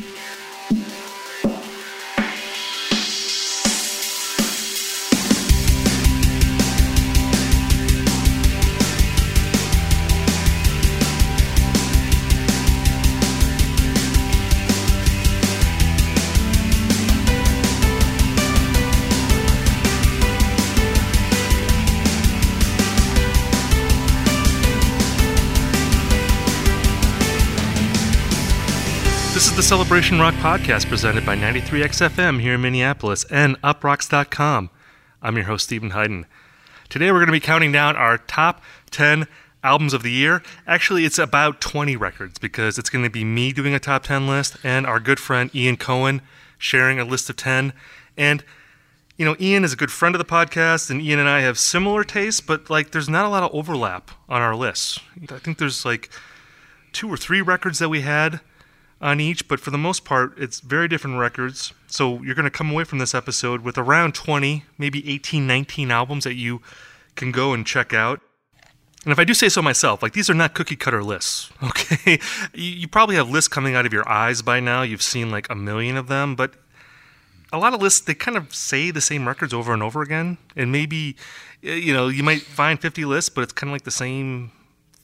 This Celebration Rock podcast presented by 93XFM here in Minneapolis and Uproxx.com. I'm your host, Steven Hyden. Today we're going to be counting down our top 10 albums of the year. Actually, it's about 20 records because it's going to be me doing a top 10 list and our good friend Ian Cohen sharing a list of 10. And, you know, Ian is a good friend of the podcast, and Ian and I have similar tastes, but, like, there's not a lot of overlap on our lists. I think there's, like, two or three records that we had on each, but for the most part, it's very different records. So you're going to come away from this episode with around 20, maybe 18, 19 albums that you can go and check out. And if I do say so myself, like these are not cookie cutter lists, okay? you, probably have lists coming out of your eyes by now. You've seen like a million of them, but a lot of lists they kind of say the same records over and over again. And maybe, you know, you might find 50 lists, but it's kind of like the same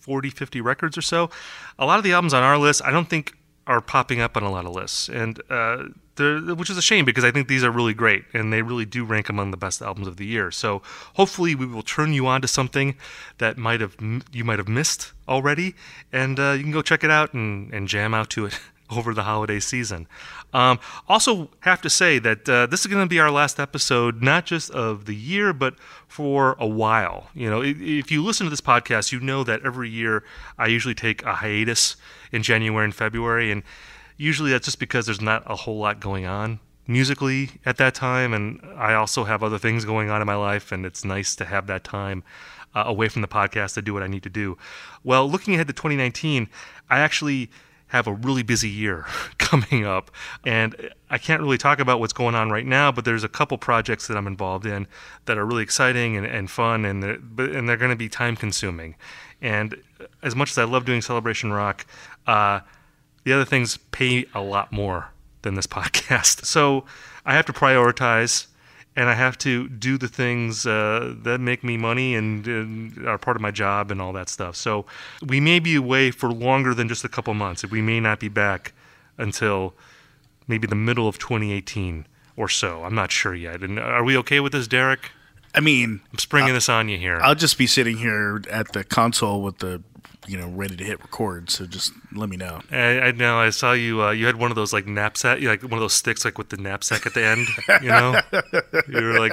40, 50 records or so. A lot of the albums on our list, I don't think are popping up on a lot of lists, and uh, which is a shame because I think these are really great and they really do rank among the best albums of the year. So hopefully we will turn you on to something that might have you might have missed already, and uh, you can go check it out and, and jam out to it over the holiday season. Um, also, have to say that uh, this is going to be our last episode, not just of the year, but for a while. You know, if you listen to this podcast, you know that every year I usually take a hiatus in January and February, and usually that's just because there's not a whole lot going on musically at that time, and I also have other things going on in my life, and it's nice to have that time. Uh, away from the podcast to do what I need to do. Well, looking ahead to 2019, I actually have a really busy year coming up. And I can't really talk about what's going on right now, but there's a couple projects that I'm involved in that are really exciting and, and fun, and they're, and they're going to be time consuming. And as much as I love doing Celebration Rock, uh, the other things pay a lot more than this podcast. So I have to prioritize and I have to do the things uh, that make me money and, and, are part of my job and all that stuff. So we may be away for longer than just a couple months. We may not be back until maybe the middle of 2018 or so. I'm not sure yet. And are we okay with this, Derek? I mean, I'm springing this on you here. I'll just be sitting here at the console with the you know ready to hit record. So just let me know. I, I know. I saw you. Uh, you had one of those like knapsack, like one of those sticks, like with the knapsack at the end. You know, you were like,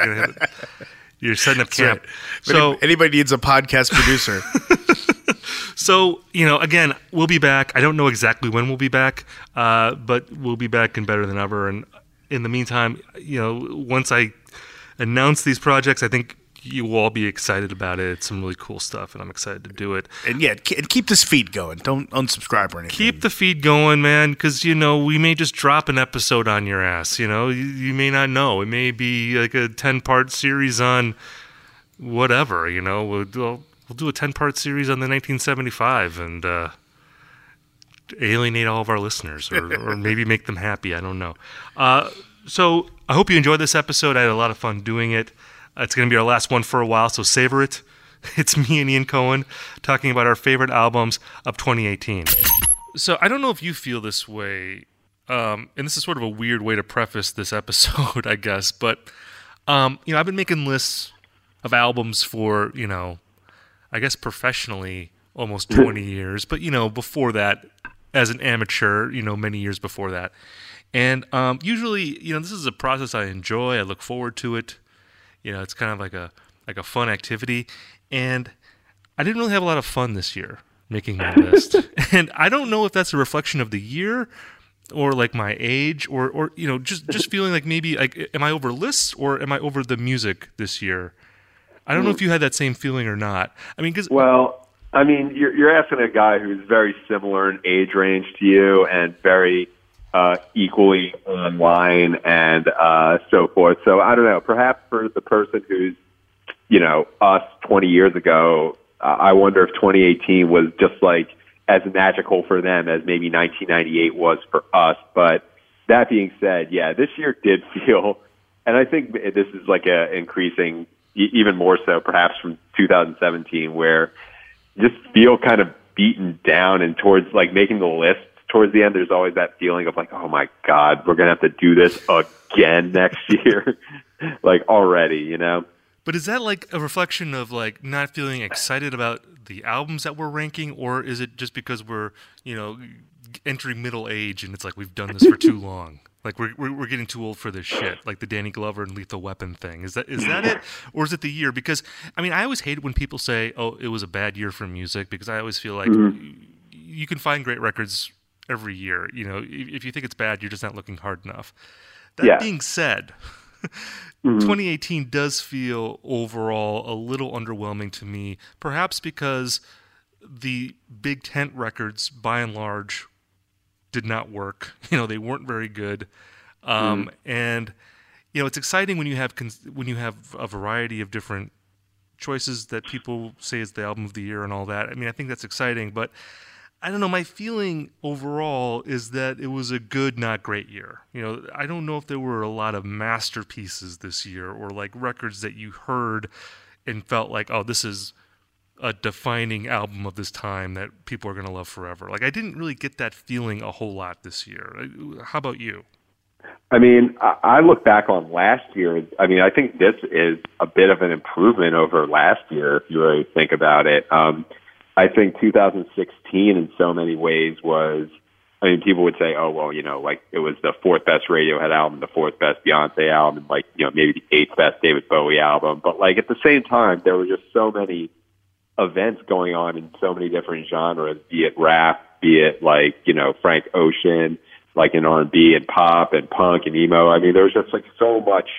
you're setting up camp. Right. So anybody needs a podcast producer. so you know, again, we'll be back. I don't know exactly when we'll be back, uh, but we'll be back and better than ever. And in the meantime, you know, once I announce these projects, I think you will all be excited about it. It's some really cool stuff, and I'm excited to do it. And yeah, and keep this feed going. Don't unsubscribe or anything. Keep the feed going, man, because you know we may just drop an episode on your ass. You know, you, you may not know. It may be like a ten part series on whatever. You know, we'll, we'll, we'll do a ten part series on the 1975 and. Uh, alienate all of our listeners or, or maybe make them happy. I don't know. Uh, so I hope you enjoyed this episode. I had a lot of fun doing it. It's going to be our last one for a while, so savor it. It's me and Ian Cohen talking about our favorite albums of 2018. So I don't know if you feel this way, um, and this is sort of a weird way to preface this episode, I guess, but um, you know, I've been making lists of albums for you know, I guess professionally almost 20 years, but you know, before that, as an amateur, you know, many years before that. And um, usually, you know, this is a process I enjoy. I look forward to it. You know, it's kind of like a like a fun activity, and I didn't really have a lot of fun this year making my list. and I don't know if that's a reflection of the year or like my age or or you know just just feeling like maybe like am I over lists or am I over the music this year? I don't know if you had that same feeling or not. I mean, because well, I mean, you're you're asking a guy who's very similar in age range to you and very uh, equally online and uh, so forth. So I don't know. Perhaps for the person who's, you know, us 20 years ago, uh, I wonder if 2018 was just like as magical for them as maybe 1998 was for us. But that being said, yeah, this year did feel, and I think this is like a increasing even more so perhaps from 2017 where just feel kind of beaten down and towards like making the list towards the end there's always that feeling of like oh my god we're going to have to do this again next year like already you know But is that like a reflection of like not feeling excited about the albums that we're ranking, or is it just because we're you know entering middle age and it's like we've done this for too long? Like we're, we're we're getting too old for this shit, like the Danny Glover and Lethal Weapon thing. Is that is that it, or is it the year? Because I mean, I always hate it when people say, "Oh, it was a bad year for music," because I always feel like mm-hmm. you can find great records every year. You know, if you think it's bad, you're just not looking hard enough. That Yeah. being said, 2018 does feel overall a little underwhelming to me, perhaps because the big tent records, by and large, did not work. You know, they weren't very good, um, and you know it's exciting when you have cons- when you have a variety of different choices that people say is the album of the year and all that. I mean, I think that's exciting, but I don't know. My feeling overall is that it was a good, not great year. You know, I don't know if there were a lot of masterpieces this year or like records that you heard and felt like, oh, this is a defining album of this time that people are going to love forever. Like, I didn't really get that feeling a whole lot this year. How about you? I mean, I I look back on last year. I mean, I think this is a bit of an improvement over last year if you really think about it. Um, I think 2016 in so many ways was. I mean, people would say, "Oh, well, you know, like it was the fourth best Radiohead album, the fourth best Beyonce album, and like you know maybe the eighth best David Bowie album." But like at the same time, there were just so many events going on in so many different genres, be it rap, be it like, you know, Frank Ocean, like in R&B and pop and punk and emo. I mean, there was just like so much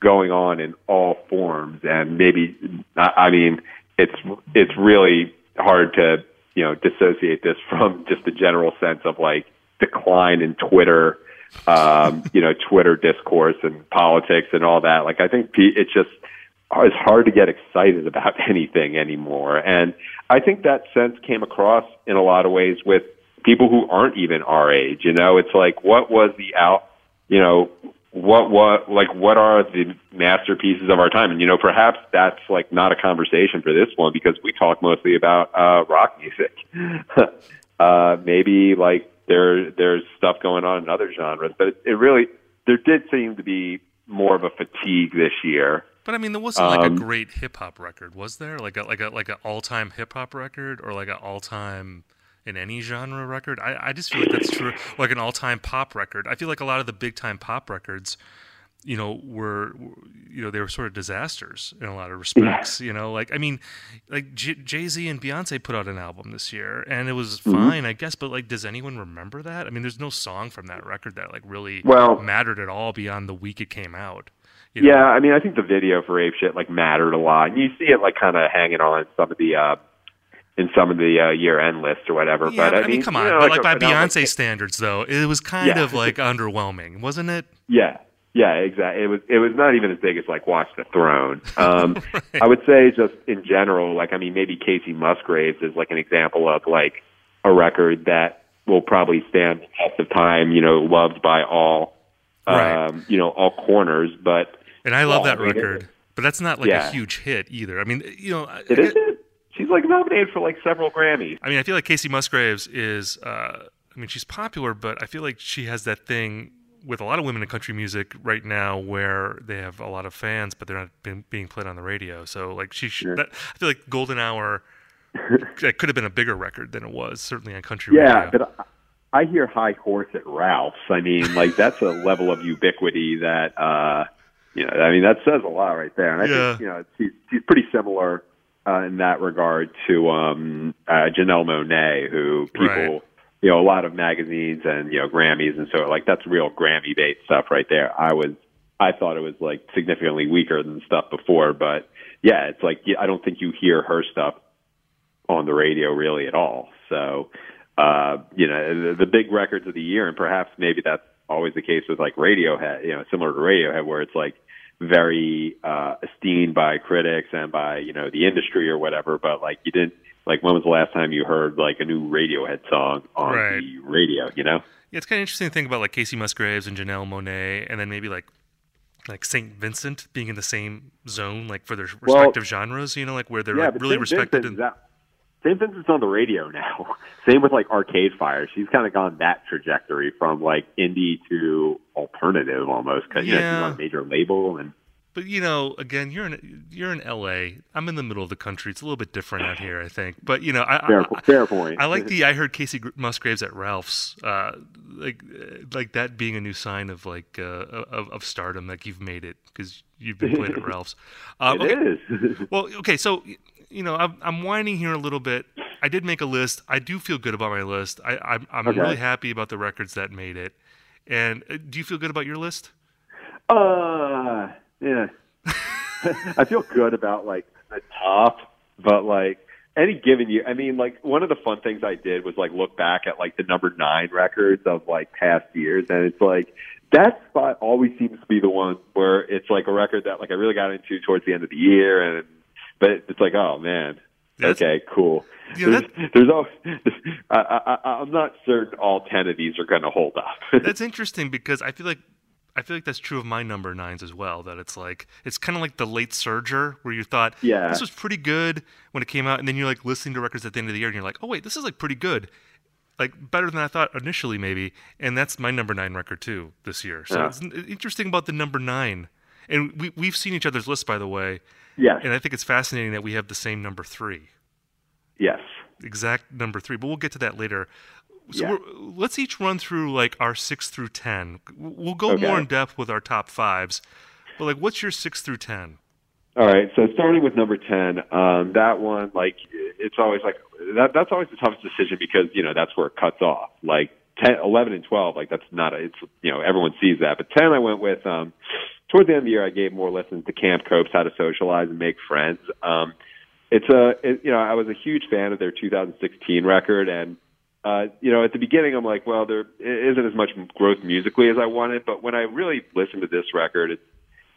going on in all forms and maybe, I I mean, it's, it's really hard to, you know, dissociate this from just the general sense of like decline in Twitter, um, you know, Twitter discourse and politics and all that. Like, I think it's just, it's hard to get excited about anything anymore. And I think that sense came across in a lot of ways with people who aren't even our age. You know, it's like, what was the out, you know, what, what, like, what are the masterpieces of our time? And, you know, perhaps that's like not a conversation for this one because we talk mostly about, uh, rock music. uh, maybe like there, there's stuff going on in other genres, but it, it really, there did seem to be more of a fatigue this year. But I mean, there wasn't like a Um, great hip hop record, was there? Like a like a like an all time hip hop record, or like an all time in any genre record? I I just feel like that's true. Like an all time pop record. I feel like a lot of the big time pop records, you know, were you know they were sort of disasters in a lot of respects. You know, like I mean, like J- Jay Z and Beyonce put out an album this year, and it was Mm-hmm. fine, I guess. But like, does anyone remember that? I mean, there's no song from that record that like really Well- mattered at all beyond the week it came out. you know? Yeah, I mean, I think the video for Ape Shit like mattered a lot. And you see it like kind of hanging on some of the uh in some of the uh, year end lists or whatever. Yeah, but I, mean, come you on. know, but like, a- by Beyonce standards, though, it was kind Yeah. of like underwhelming, wasn't it? Yeah, yeah, exactly. It was it was not even as big as like Watch the Throne. Um, I would say just in general, like I mean, maybe Kacey Musgraves is like an example of like a record that will probably stand the test of time. You know, loved by all, Right. um, you know, all corners. But And I love Well, that mean, record, but that's not like Yeah. a huge hit either. I mean, you know, it I, is. She's like nominated for like several Grammys. I mean, I feel like Kacey Musgraves is. Uh, I mean, she's popular, but I feel like she has that thing with a lot of women in country music right now, where they have a lot of fans, but they're not being, being played on the radio. So, like, she. Sh- that, I feel like Golden Hour. It could have been a bigger record than it was, certainly on country Yeah, radio. but I I hear High Horse at Ralph's. I mean, like that's a level of ubiquity that uh you know. I mean, that says a lot right there. And I Yeah. think you know she's she's pretty similar uh, in that regard to um uh, Janelle Monáe, who people. Right. You know, a lot of magazines and you know Grammys and so like that's real Grammy based stuff right there. I was, I thought it was like significantly weaker than stuff before, but yeah, it's like I don't think you hear her stuff on the radio really at all. So, uh, you know, the, the big records of the year, and perhaps maybe that's always the case with like Radiohead, you know, similar to Radiohead, where it's like very uh, esteemed by critics and by you know the industry or whatever. But like you didn't, like when was the last time you heard like a new Radiohead song on Right. the radio? You know? Yeah, it's kind of interesting to think about like Kacey Musgraves and Janelle Monáe, and then maybe like like Saint Vincent being in the same zone, like for their Well- respective genres. You know, like where they're yeah, like really St. respected. Vincent, And, that, St. Vincent's on the radio now. Same with like Arcade Fire. She's kind of gone that trajectory from like indie to alternative almost because you know, she's Yeah. on a major label and but you know, again, you're in you're in L.A. I'm in the middle of the country. It's a little bit different out here, I think. But you know, I fair, I, fair point. I like the I heard Kacey Musgraves at Ralph's, uh, like uh, like that being a new sign of like uh, of, of stardom, like you've made it because you've been playing at Ralph's. Uh, It okay, is. Well, okay, so you know, I'm, I'm whining here a little bit. I did make a list. I do feel good about my list. I, I'm I'm Okay. really happy about the records that made it. And uh, do you feel good about your list? Uh, yeah. I feel good about like the top, but like any given year, I mean, like one of the fun things I did was like look back at like the number nine records of like past years, and it's like that spot always seems to be the one where it's like a record that like I really got into towards the end of the year, and but it's like, oh man, That's- okay, cool. Yeah, there's, that- there's I, I, I, I'm not certain all ten of these are going to hold up. That's interesting because I feel like I feel like that's true of my number nines as well. That it's like it's kind of like the late surger where you thought, Yeah. this was pretty good when it came out, and then you're like listening to records at the end of the year, and you're like, oh wait, this is like pretty good, like better than I thought initially maybe. And that's my number nine record too this year. So Yeah. it's interesting about the number nine, and we we've seen each other's list by the way, yes, and I think it's fascinating that we have the same number three, yes. exact number three. But we'll get to that later. So Yeah. we're, let's each run through like our six through ten. We'll go Okay. more in depth with our top fives, but like, what's your six through ten? All right, so starting with number ten, um, that one, like, it's always like that. That's always the toughest decision because you know that's where it cuts off. Like 10, 11 and twelve, like that's not a. It's you know everyone sees that, but ten, I went with. Um, towards the end of the year, I gave more lessons to Camp Cope's, how to socialize and make friends. Um, it's a, it, you know, I was a huge fan of their 2016 record, and uh, you know, at the beginning, I'm like, well, there isn't as much growth musically as I wanted, but when I really listened to this record, it's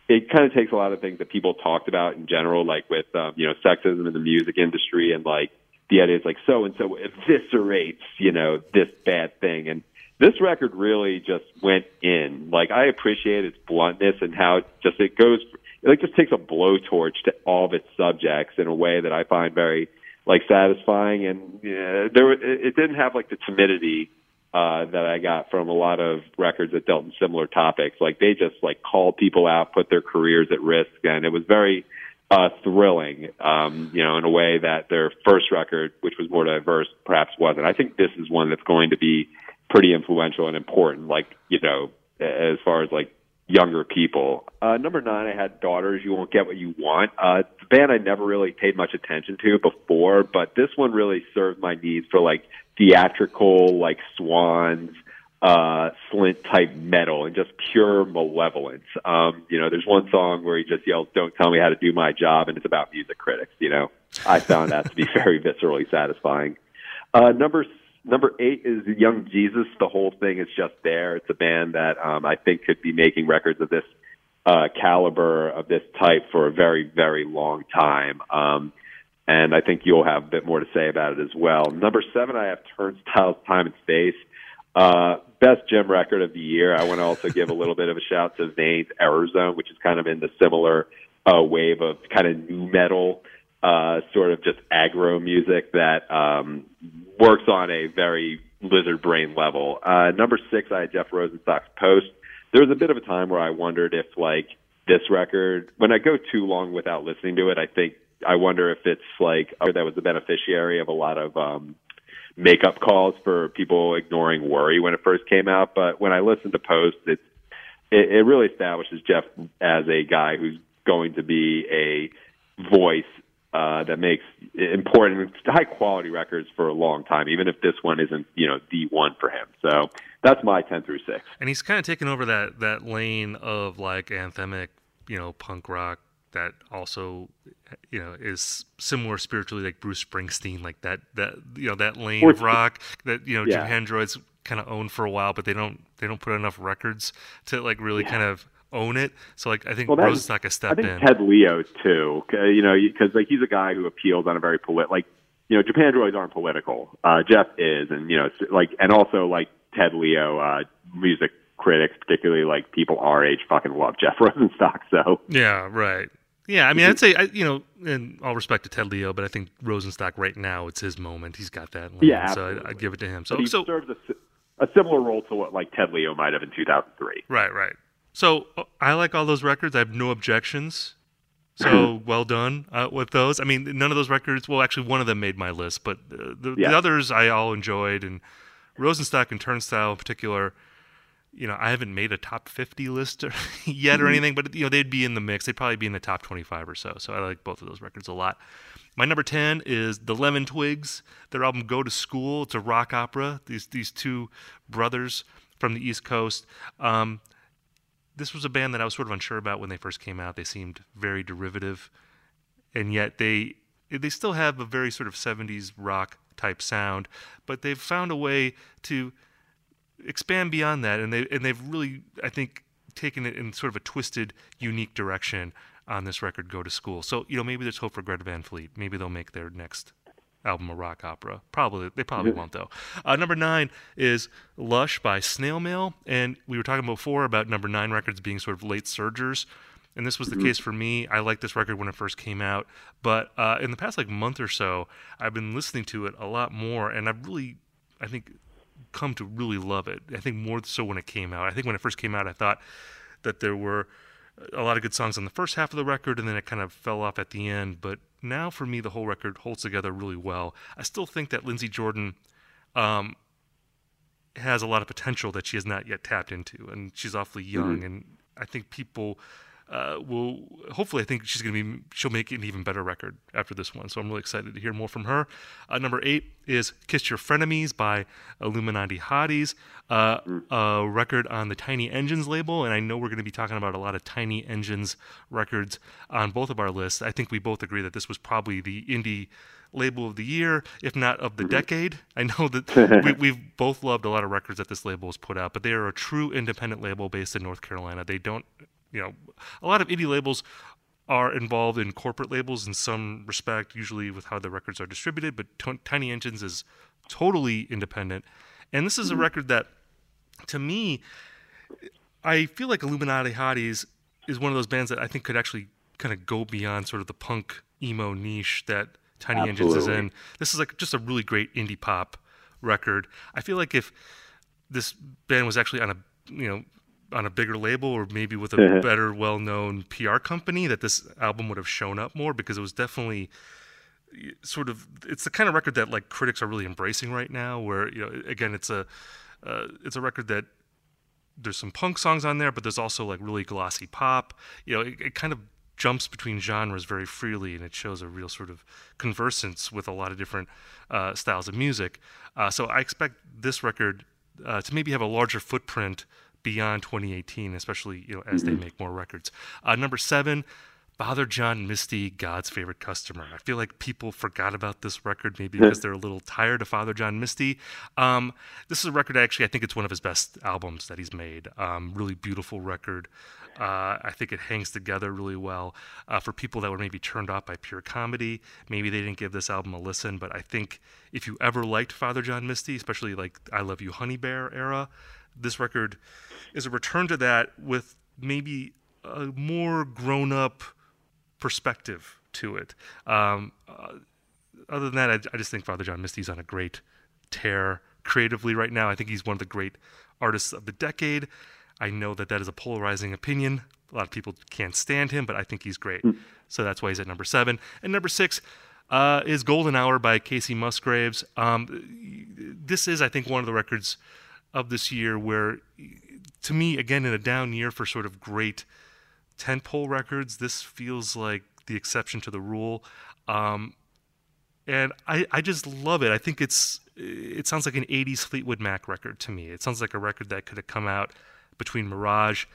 it kind of takes a lot of things that people talked about in general, like with um, you know sexism in the music industry, and like the idea is like so and so eviscerates you know this bad thing, and this record really just went in. Like I appreciate its bluntness and how it just it goes, it like just takes a blowtorch to all of its subjects in a way that I find very like satisfying, and yeah, there it, didn't have like the timidity uh, that I got from a lot of records that dealt in similar topics. Like they just like called people out, put their careers at risk, and it was very uh, thrilling. Um, you know, in a way that their first record, which was more diverse, perhaps wasn't. I think this is one that's going to be pretty influential and important. Like you know, as far as like younger people. Uh, number nine, I had Daughters. You won't get what you want. Uh, it's a band I never really paid much attention to before, but this one really served my needs for like theatrical, like Swans, uh, Slint type metal and just pure malevolence. Um, you know, there's one song where he just yells, "Don't tell me how to do my job," and it's about music critics. You know, I found that to be very viscerally satisfying. Uh, number number eight is Young Jesus. The whole thing is just there. It's a band that um, I think could be making records of this uh, caliber of this type for a very very long time. Um, and I think you'll have a bit more to say about it as well. Number seven, I have Turnstile's, Time and Space. Uh, best gym record of the year. I want to also give a little bit of a shout to Zane's Error Zone, which is kind of in the similar uh, wave of kind of nu metal, uh, sort of just aggro music that um, works on a very lizard brain level. Uh, number six, I had Jeff Rosenstock's Post. There was a bit of a time where I wondered if, like, this record, when I go too long without listening to it, I think I wonder if it's like that was the beneficiary of a lot of um, makeup calls for people ignoring worry when it first came out. But when I listened to Post, it's it, it really establishes Jeff as a guy who's going to be a voice uh, that makes important, high quality records for a long time, even if this one isn't, you know, the one for him. So that's my ten through six. And he's kind of taken over that that lane of like anthemic, you know, punk rock that also, you know, is similar spiritually like Bruce Springsteen, like that that you know that lane Or- of rock that you know Yeah. Japandroids kind of owned for a while, but they don't they don't put enough records to like really kind of own it. So like I think Well, Rosenstock has I stepped think in. Ted Leo too You know, because like he's a guy who appeals on a very polit. Like you know, Japandroids aren't political. Uh, Jeff is, and you know, like, and also like Ted Leo, uh, music critics, particularly like people our age, fucking love Jeff Rosenstock. So yeah, right. Yeah, I mean, I'd say, I, you know, in all respect to Ted Leo, but I think Rosenstock right now, it's his moment. He's got that. Line, yeah, so I'd, I'd, give it to him. So, but he so serves a, a similar role to what like Ted Leo might have in 2003. Right, right. So uh, I like all those records. I have no objections. So well done uh, with those. I mean, none of those records. Well, actually, one of them made my list, but uh, the, yeah. the, others I all enjoyed, and Rosenstock and Turnstile in particular. You know, I haven't made a top 50 list or, yet or mm-hmm. anything, but you know, they'd be in the mix. They'd probably be in the top 25 or so. So I like both of those records a lot. My number 10 is the Lemon Twigs. Their album "Go to School." It's a rock opera. These these two brothers from the East Coast. Um, this was a band that I was sort of unsure about when they first came out. They seemed very derivative, and yet they they still have a very sort of 70s rock type sound, but they've found a way to expand beyond that, and they and they've really I think taken it in sort of a twisted, unique direction on this record. Go to school. So you know maybe there's hope for Greta Van Fleet. Maybe they'll make their next album a rock opera. Probably they probably won't though. Uh, number nine is Lush by Snail Mail, and we were talking before about number nine records being sort of late surgers. And this was the mm-hmm. case for me. I liked this record when it first came out, but uh, in the past like month or so, I've been listening to it a lot more, and I've really, I think, come to really love it. I think more so when it came out. I think when it first came out, I thought that there were a lot of good songs on the first half of the record, and then it kind of fell off at the end. But now for me, the whole record holds together really well. I still think that Lindsey Jordan um, has a lot of potential that she has not yet tapped into, and she's awfully young. Mm-hmm. And I think people uh, will hopefully I think she's gonna be she'll make an even better record after this one. So I'm really excited to hear more from her. Uh, number eight is "Kiss Your Frenemies" by Illuminati Hotties, uh, a record on the Tiny Engines label, and I know we're going to be talking about a lot of Tiny Engines records on both of our lists. I think we both agree that this was probably the indie label of the year, if not of the decade. I know that we, we've both loved a lot of records that this label has put out, but they are a true independent label based in North Carolina. They don't you know, a lot of indie labels are involved in corporate labels in some respect, usually with how the records are distributed. But T- Tiny Engines is totally independent, and this is a mm-hmm. record that, to me, I feel like Illuminati Hotties is one of those bands that I think could actually kind of go beyond sort of the punk emo niche that Tiny Absolutely. Engines is in. This is like just a really great indie pop record. I feel like if this band was actually on a you know on a bigger label or maybe with a mm-hmm. better well-known PR company that this album would have shown up more? Because it was definitely sort of it's the kind of record that like critics are really embracing right now where you know again it's a uh, it's a record that there's some punk songs on there but there's also like really glossy pop. You know it, it kind of jumps between genres very freely and it shows a real sort of conversance with a lot of different uh, styles of music. Uh, so i expect this record uh, to maybe have a larger footprint beyond 2018, especially you know as mm-hmm. they make more records. Uh, number seven, Father John Misty, God's favorite customer. I feel like people forgot about this record, maybe because they're a little tired of Father John Misty. Um, this is a record, actually, I think it's one of his best albums that he's made. Um, really beautiful record. Uh, I think it hangs together really well. Uh, for people that were maybe turned off by pure comedy, maybe they didn't give this album a listen, but I think if you ever liked Father John Misty, especially like I Love You Honey Bear era, this record is a return to that with maybe a more grown up perspective to it. Um, uh, other than that, I, I, just think Father John Misty's on a great tear creatively right now. I think he's one of the great artists of the decade. I know that that is a polarizing opinion. A lot of people can't stand him, but I think he's great. Mm. So that's why he's at number seven. And number six uh, is Golden Hour by Kacey Musgraves. Um, this is, I think, one of the records of this year where to me again in a down year for sort of great tentpole records this feels like the exception to the rule. Um, and I, I just love it. I think it's it sounds like an 80s fleetwood mac record to me. It sounds like a record that could have come out between mirage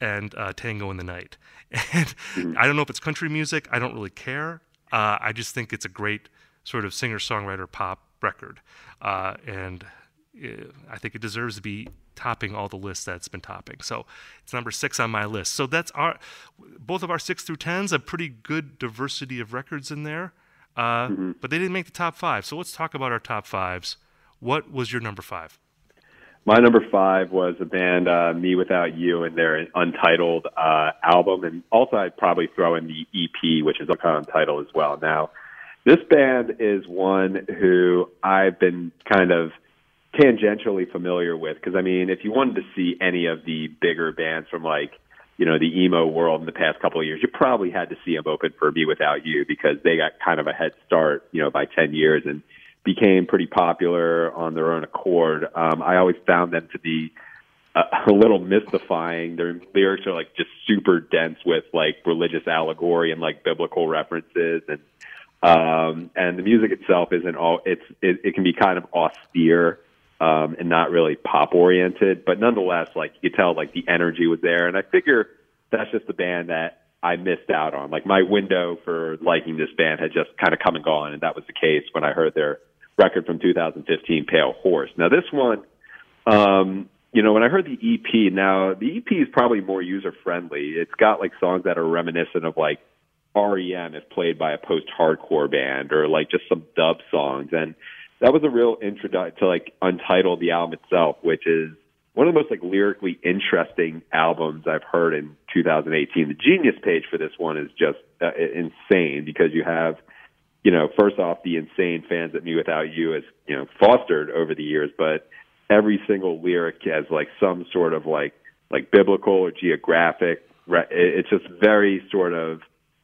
and uh, tango in the night. And mm-hmm. i don't know if it's country music. I don't really care. Uh, i just think it's a great sort of singer songwriter pop record. Uh, and I think it deserves to be topping all the lists that's been topping. So it's number six on my list. So that's our both of our six through tens, a pretty good diversity of records in there. Uh, But they didn't make the top five. So let's talk about our top fives. What was your number five? My number five was a band, uh, mewithoutYou, and their untitled uh, album. And also, I'd probably throw in the EP, which is untitled as well. Now, this band is one who I've been kind of tangentially familiar with because, I mean, if you wanted to see any of the bigger bands from like, you know, the emo world in the past couple of years, you probably had to see them open for mewithoutYou because they got kind of a head start, you know, by 10 years. And became pretty popular on their own accord. Um, I always found them to be a, a little mystifying. Their lyrics are like just super dense with like religious allegory and like biblical references, and um, and the music itself isn't all. It's it, it can be kind of austere. Um, and not really pop oriented, but nonetheless, like you tell, like the energy was there. And I figure that's just the band that I missed out on. Like my window for liking this band had just kind of come and gone, and that was the case when I heard their record from 2015, Pale Horse. Now this one, um, you know, when I heard the EP, now the EP is probably more user friendly. It's got like songs that are reminiscent of like REM if played by a post hardcore band or like just some dub songs. And that was a real introduction to like Untitled, the album itself, which is one of the most like lyrically interesting albums I've heard in 2018. The Genius page for this one is just uh, insane because you have you know, first off, the insane fans that mewithoutYou has, you know, fostered over the years, but every single lyric has like some sort of like, like biblical or geographic. It's just very sort of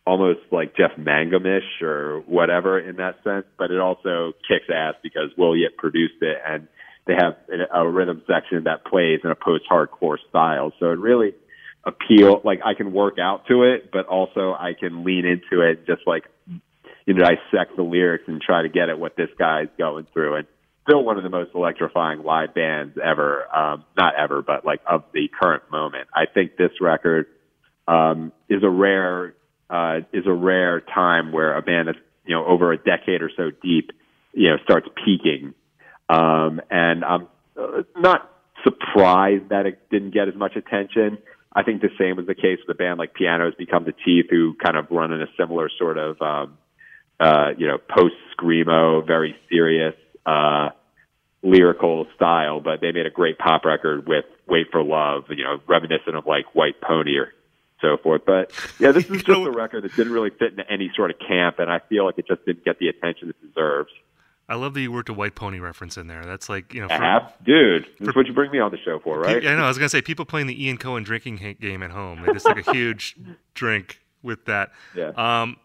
almost like Jeff Mangum-ish or whatever in that sense, but it also kicks ass because Will Yip produced it and they have a rhythm section that plays in a post-hardcore style. So it really appeal, like I can work out to it, but also I can lean into it just like you know, dissect the lyrics and try to get at what this guy's going through. And still one of the most electrifying live bands ever. Um, not ever, but like of the current moment. I think this record um, is a rare uh, is a rare time where a band that's you know over a decade or so deep, you know, starts peaking. Um, and I'm uh, not surprised that it didn't get as much attention. I think the same was the case with a band like Pianos Become the Teeth, who kind of run in a similar sort of um, uh, you know, post screamo, very serious, uh, lyrical style, but they made a great pop record with Wait for Love, you know, reminiscent of like White Pony or so forth. But yeah, this is just a record that didn't really fit into any sort of camp, and I feel like it just didn't get the attention it deserves. I love that you worked a White Pony reference in there. That's like you know, for, dude, that's what you bring me on the show for, right? I know. I was gonna say people playing the Ian Cohen drinking game at home. It's like a huge drink with that. Yeah. Um,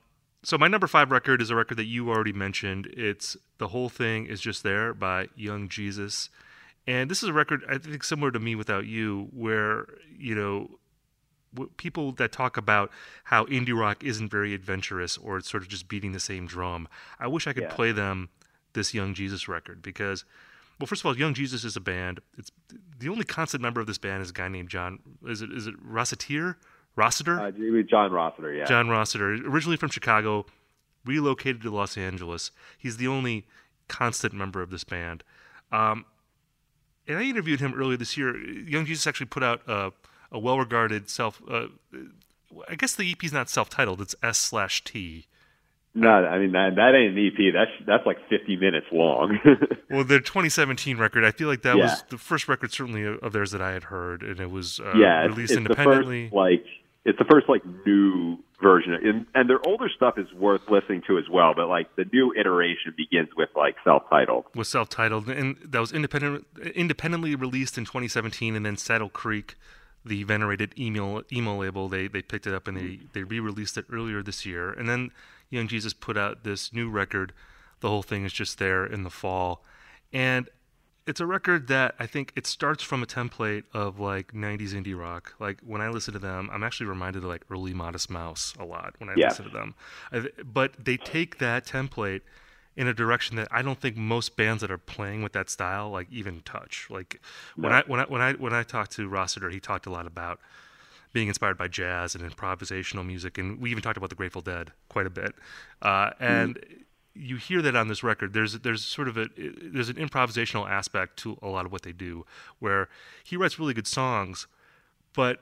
so my number five record is a record that you already mentioned. It's the whole thing is just there by Young Jesus, and this is a record I think similar to mewithoutYou, where you know people that talk about how indie rock isn't very adventurous or it's sort of just beating the same drum. I wish I could yeah. play them this Young Jesus record because, well, first of all, Young Jesus is a band. It's the only constant member of this band is a guy named John. Is it is it Rossiter? Rossiter? Uh, John Rossiter, yeah. John Rossiter, originally from Chicago, relocated to Los Angeles. He's the only constant member of this band. Um, and I interviewed him earlier this year. Young Jesus actually put out a, a well-regarded self. Uh, I guess the EP is not self-titled; it's S slash T. No, I mean that that ain't an EP. That's that's like 50 minutes long. well, their 2017 record, I feel like that yeah. was the first record certainly of theirs that I had heard, and it was uh, yeah, released it's independently. The first, like it's the first like new version, and, and their older stuff is worth listening to as well. But like the new iteration begins with like self-titled. Was self-titled, and that was independent, independently released in 2017, and then Saddle Creek, the venerated emo emo label, they they picked it up and they mm. they re-released it earlier this year, and then Young Jesus put out this new record. The whole thing is just there in the fall, and it's a record that I think it starts from a template of like 90s indie rock. Like when I listen to them, I'm actually reminded of like early Modest Mouse a lot when I yeah. listen to them. but they take that template in a direction that I don't think most bands that are playing with that style like even touch. Like when I when I when I when I talked to Rossiter, he talked a lot about being inspired by jazz and improvisational music, and we even talked about the Grateful Dead quite a bit. Uh, and mm you hear that on this record. There's there's sort of a there's an improvisational aspect to a lot of what they do, where he writes really good songs, but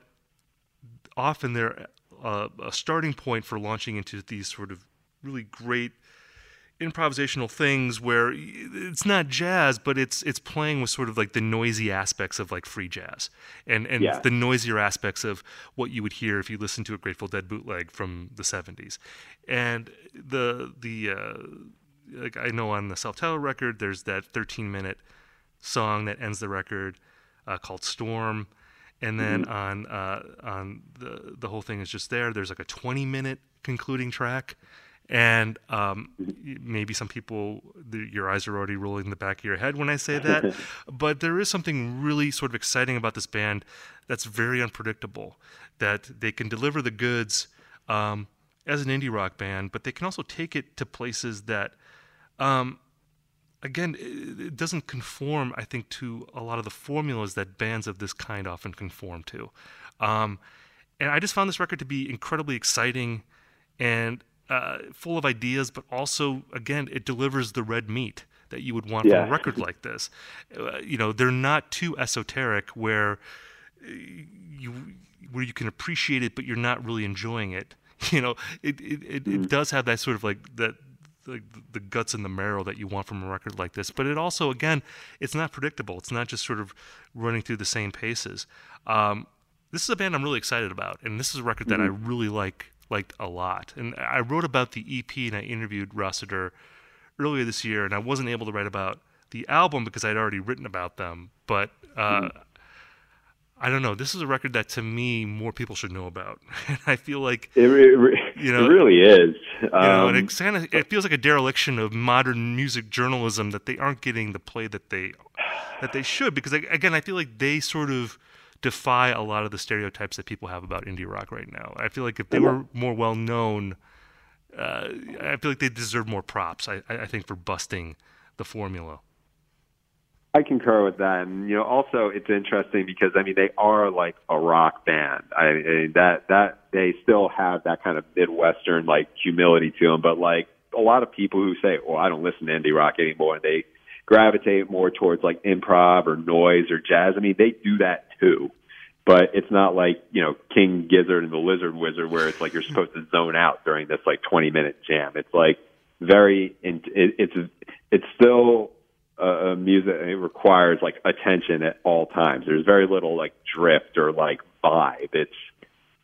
often they're uh, a starting point for launching into these sort of really great improvisational things where it's not jazz, but it's it's playing with sort of like the noisy aspects of like free jazz. And and Yeah. the noisier aspects of what you would hear if you listened to a Grateful Dead bootleg from the '70s, and the the uh, like I know on the self-titled record, there's that 13 minute song that ends the record uh, called Storm, and then on uh, on the the whole thing is just there. There's like a 20 minute concluding track, and um, maybe some people the, your eyes are already rolling in the back of your head when I say that, but there is something really sort of exciting about this band that's very unpredictable. That they can deliver the goods. Um, as an indie rock band, but they can also take it to places that um, again, it it doesn't conform, I think, to a lot of the formulas that bands of this kind often conform to. Um, and I just found this record to be incredibly exciting and uh, full of ideas, but also, again, it delivers the red meat that you would want Yeah. from a record like this. Uh, you know, they're not too esoteric where uh, you where you can appreciate it, but you're not really enjoying it. You know, it it, it, it does have that sort of like that like the guts and the marrow that you want from a record like this. But it also, again, it's not predictable. It's not just sort of running through the same paces. Um, this is a band I'm really excited about, and this is a record that I really like liked a lot. And I wrote about the EP and I interviewed Rossiter earlier this year, and I wasn't able to write about the album because I'd already written about them. But uh, I don't know. This is a record that to me more people should know about, and I feel like It, re- You know- it really is. you know, and Um, kind of it feels like a dereliction of modern music journalism that they aren't getting the play that they that they should because again I feel like they sort of defy a lot of the stereotypes that people have about indie rock right now. I feel like if they were more well known, uh, I feel like they deserve more props. I, I think for busting the formula. I concur with that, and you know, also it's interesting because I mean they are like a rock band. I, I mean that that they still have that kind of midwestern like humility to them, but like a lot of people who say, "Well, I don't listen to indie rock anymore," and they gravitate more towards like improv or noise or jazz. I mean, they do that too, but it's not like you know King Gizzard and the Lizard Wizard where it's like you're supposed to zone out during this like 20 minute jam. It's like very, in, it, it's it's still uh, music it requires like attention at all times. There's very little like drift or like vibe. It's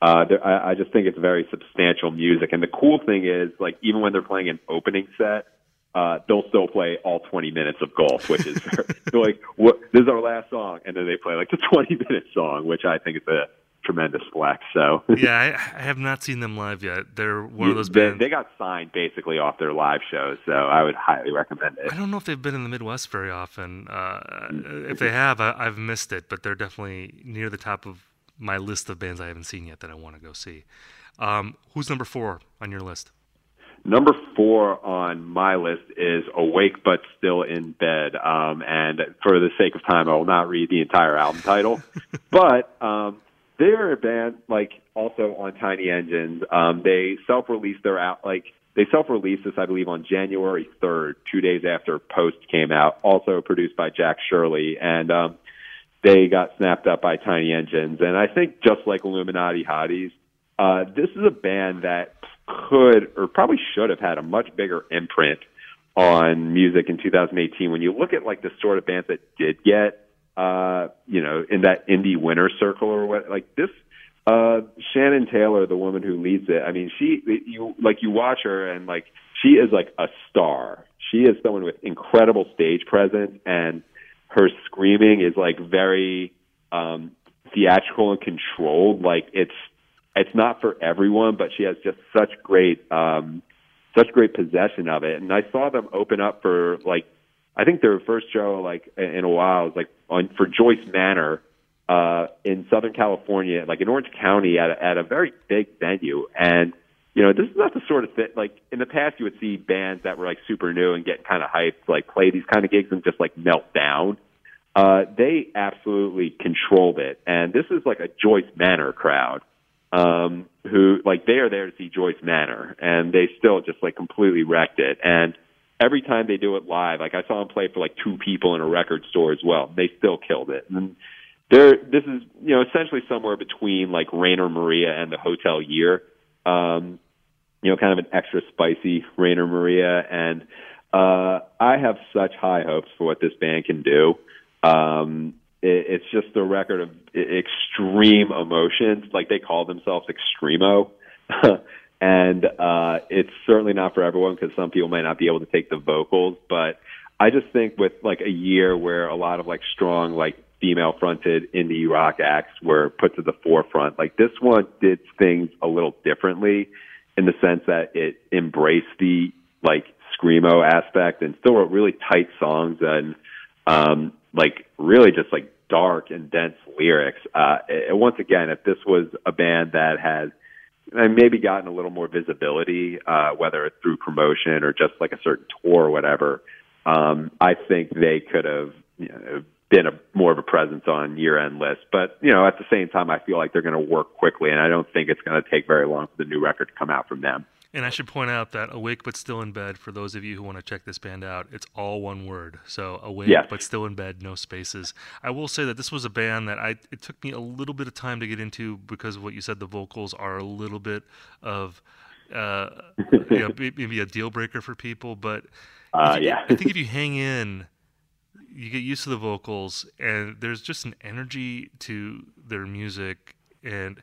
uh, I just think it's very substantial music. And the cool thing is, like, even when they're playing an opening set, uh, they'll still play all 20 minutes of Gulf, which is like, what, this is our last song. And then they play like the 20 minute song, which I think is a tremendous flex. So Yeah, I, I have not seen them live yet. They're one of those they, bands. they got signed basically off their live shows. So I would highly recommend it. I don't know if they've been in the Midwest very often. Uh, if they have, I, I've missed it, but they're definitely near the top of my list of bands I haven't seen yet that I want to go see. Um, who's number four on your list? Number four on my list is Awake But Still in Bed. Um, and for the sake of time, I will not read the entire album title. but um, they're a band, like, also on Tiny Engines. Um, they self released their out, like, they self released this, I believe, on January 3rd, two days after Post came out, also produced by Jack Shirley. And um, they got snapped up by Tiny Engines. And I think just like Illuminati Hotties, uh, this is a band that could or probably should have had a much bigger imprint on music in 2018. When you look at like the sort of bands that did get, uh, you know, in that indie winner circle or what, like this, uh, Shannon Taylor, the woman who leads it. I mean, she, you like you watch her and like she is like a star. She is someone with incredible stage presence and her screaming is like very um theatrical and controlled like it's it's not for everyone but she has just such great um such great possession of it. And i saw them open up for like i think their first show like in a while was like on for joyce manor uh in southern california like in orange county at a, at a very big venue. And you know, this is not the sort of thing like in the past you would see bands that were like super new and getting kind of hyped, like play these kind of gigs and just like melt down. Uh, they absolutely controlled it, and this is like a Joyce Manor crowd um, who like they are there to see Joyce Manor, and they still just like completely wrecked it. And every time they do it live, like I saw them play for like two people in a record store as well, they still killed it. And they're this is you know essentially somewhere between like Rainer Maria and the Hotelier. Um, you know, kind of an extra spicy Rainer Maria. And Uh, I have such high hopes for what this band can do. Um, it's just a record of extreme emotions. Like they call themselves extremo. and uh, it's certainly not for everyone because some people might not be able to take the vocals. But I just think with like a year where a lot of like strong like female fronted indie rock acts were put to the forefront, like this one did things a little differently in the sense that it embraced the like screamo aspect and still wrote really tight songs and um, like really just like dark and dense lyrics. Uh, and once again, if this was a band that and maybe gotten a little more visibility, uh, whether it's through promotion or just like a certain tour or whatever, um, I think they could have you know, been a more of a presence on year-end lists. But you know, at the same time, I feel like they're going to work quickly, and I don't think it's going to take very long for the new record to come out from them. And I should point out that Awake But Still in Bed, for those of you who want to check this band out, it's all one word. So Awake yes. But Still in Bed, no spaces. I will say that this was a band that I it took me a little bit of time to get into because of what you said. The vocals are a little bit of uh, you know, maybe a deal breaker for people. But uh, you, yeah. I think if you hang in, you get used to the vocals, and there's just an energy to their music. And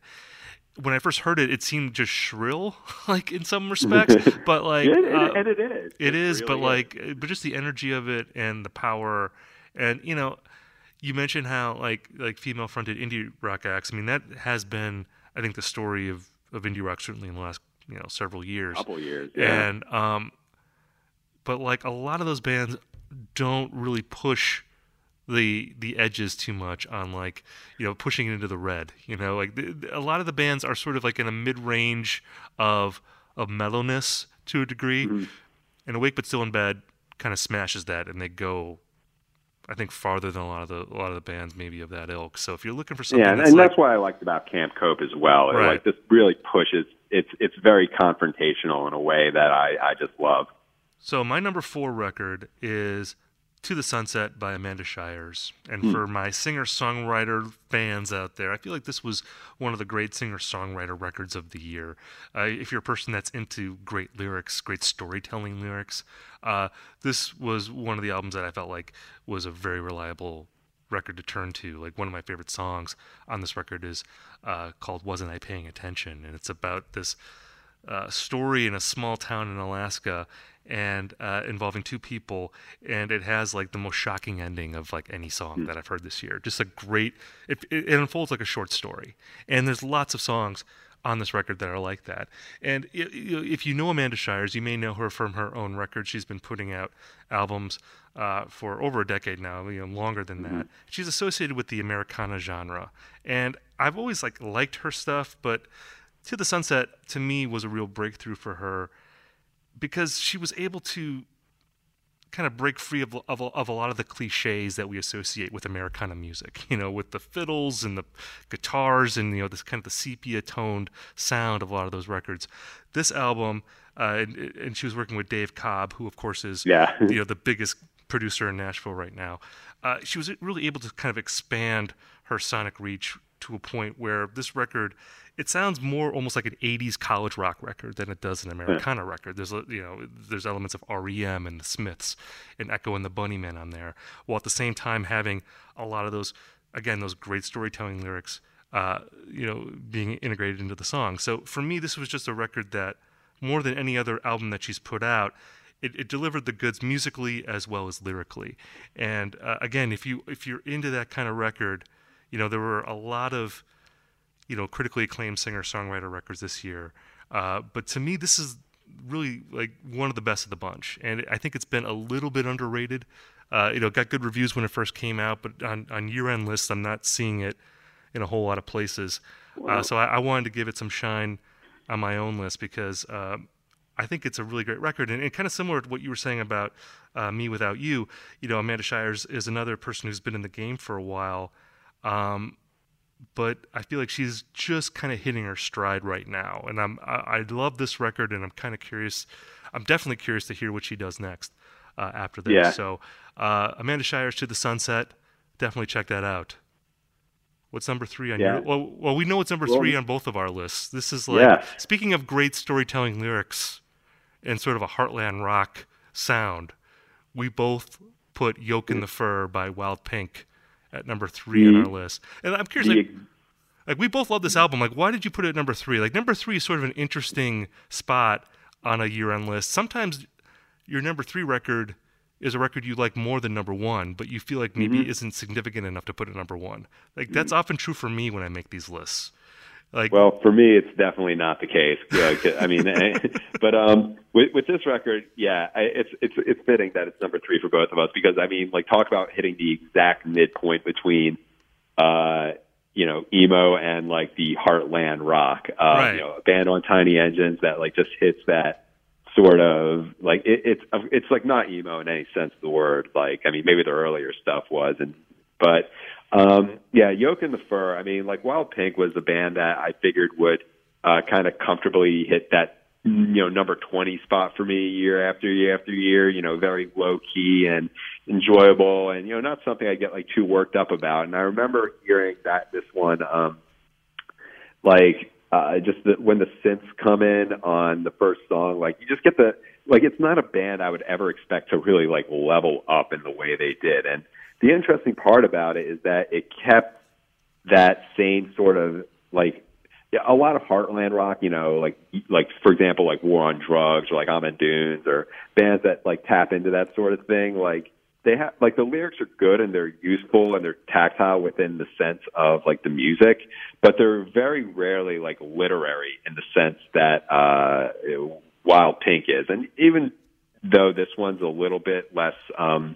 when I first heard it, it seemed just shrill, like in some respects. but like, it, uh, and it is. It, it is, really but like, is. but just the energy of it and the power, and you know, you mentioned how like like female fronted indie rock acts. I mean, that has been, I think, the story of of indie rock certainly in the last you know several years. Couple years, yeah. And um, but like a lot of those bands don't really push the the edges too much on like you know pushing it into the red you know like the, a lot of the bands are sort of like in a mid range of of mellowness to a degree mm-hmm. and awake but still in bed kind of smashes that and they go I think farther than a lot of the a lot of the bands maybe of that ilk. So if you're looking for something, yeah, and, that's, and like, that's what I liked about Camp Cope as well. Right. Like this really pushes. It's it's very confrontational in a way that I I just love. So my number four record is to the Sunset by Amanda Shires. And hmm. for my singer songwriter fans out there, I feel like this was one of the great singer songwriter records of the year. Uh, if you're a person that's into great lyrics, great storytelling lyrics, uh, this was one of the albums that I felt like was a very reliable record to turn to. Like one of my favorite songs on this record is uh, called Wasn't I Paying Attention? And it's about this. Uh, story in a small town in Alaska and uh, involving two people, and it has like the most shocking ending of like any song mm. that I've heard this year. Just a great. It, it, it, unfolds like a short story, and there's lots of songs on this record that are like that. And if you know Amanda Shires, you may know her from her own record. She's been putting out albums uh, for over a decade now, you know, longer than mm-hmm. that. She's associated with the Americana genre, and I've always like liked her stuff, but. To the Sunset to me was a real breakthrough for her because she was able to kind of break free of, of, of, a lot of the cliches that we associate with Americana music, you know, with the fiddles and the guitars and, you know, this kind of the sepia toned sound of a lot of those records. This album, uh, and, and, she was working with Dave Cobb, who, of course, is, yeah. you know, the biggest producer in Nashville right now. Uh, she was really able to kind of expand her sonic reach to a point where this record it sounds more almost like an 80s college rock record than it does an Americana yeah. record. There's you know there's elements of REM and the Smiths and Echo and the Bunnymen on there, while at the same time having a lot of those again those great storytelling lyrics uh, you know being integrated into the song. So for me this was just a record that more than any other album that she's put out it, it, delivered the goods musically as well as lyrically. And uh, again, if you if you're into that kind of record, you know there were a lot of you know critically acclaimed singer songwriter records this year. Uh, but to me, this is really like one of the best of the bunch, and I think it's been a little bit underrated. Uh, you know, got good reviews when it first came out, but on, on year-end lists, I'm not seeing it in a whole lot of places. Uh, so I, I, wanted to give it some shine on my own list because uh, I think it's a really great record, and, and, kind of similar to what you were saying about uh, mewithoutYou. You know, Amanda Shires is another person who's been in the game for a while. Um, but I feel like she's just kind of hitting her stride right now. And I'm I, I love this record, and I'm kind of curious. I'm definitely curious to hear what she does next uh, after this. Yeah. So uh, Amanda Shires to the Sunset, definitely check that out. What's number three on yeah. your? Well, well, we know it's number well, three on both of our lists. This is like yeah. speaking of great storytelling lyrics and sort of a heartland rock sound, we both put "Yolk in the Fur" by Wild Pink at number 3 on our mm-hmm. list. And I'm curious, like, like we both love this album. Like, why did you put it at number three? Like, number three is sort of an interesting spot on a year-end list. Sometimes your number three record is a record you like more than number one, but you feel like maybe mm-hmm. isn't significant enough to put it number one. Like that's mm-hmm. often true for me when I make these lists. Like, Well, for me, it's definitely not the case. Yeah, I mean, but um, with, with this record, yeah, I, it's it's it's fitting that it's number three for both of us because I mean, like, talk about hitting the exact midpoint between, uh, you know, emo and like the heartland rock. Uh, Right. You know, a band on Tiny Engines that like just hits that sort of like it, it's it's like not emo in any sense of the word. Like, I mean, maybe the earlier stuff was, and but um, yeah, Yolk in the Fur. I mean, like Wild Pink was a band that I figured would uh, kind of comfortably hit that you know number twenty spot for me year after year after year. You know, very low key and enjoyable, and you know, not something I get like too worked up about. And I remember hearing that this one, um, like uh, just the, when the synths come in on the first song, like you just get the like it's not a band I would ever expect to really like level up in the way they did. And the interesting part about it is that it kept that same sort of like a lot of heartland rock, you know, like like for example, like War on Drugs or like Amen Dunes or bands that like tap into that sort of thing. Like they have like the lyrics are good and they're useful and they're tactile within the sense of like the music, but they're very rarely like literary in the sense that uh Wild Pink is. And even though this one's a little bit less um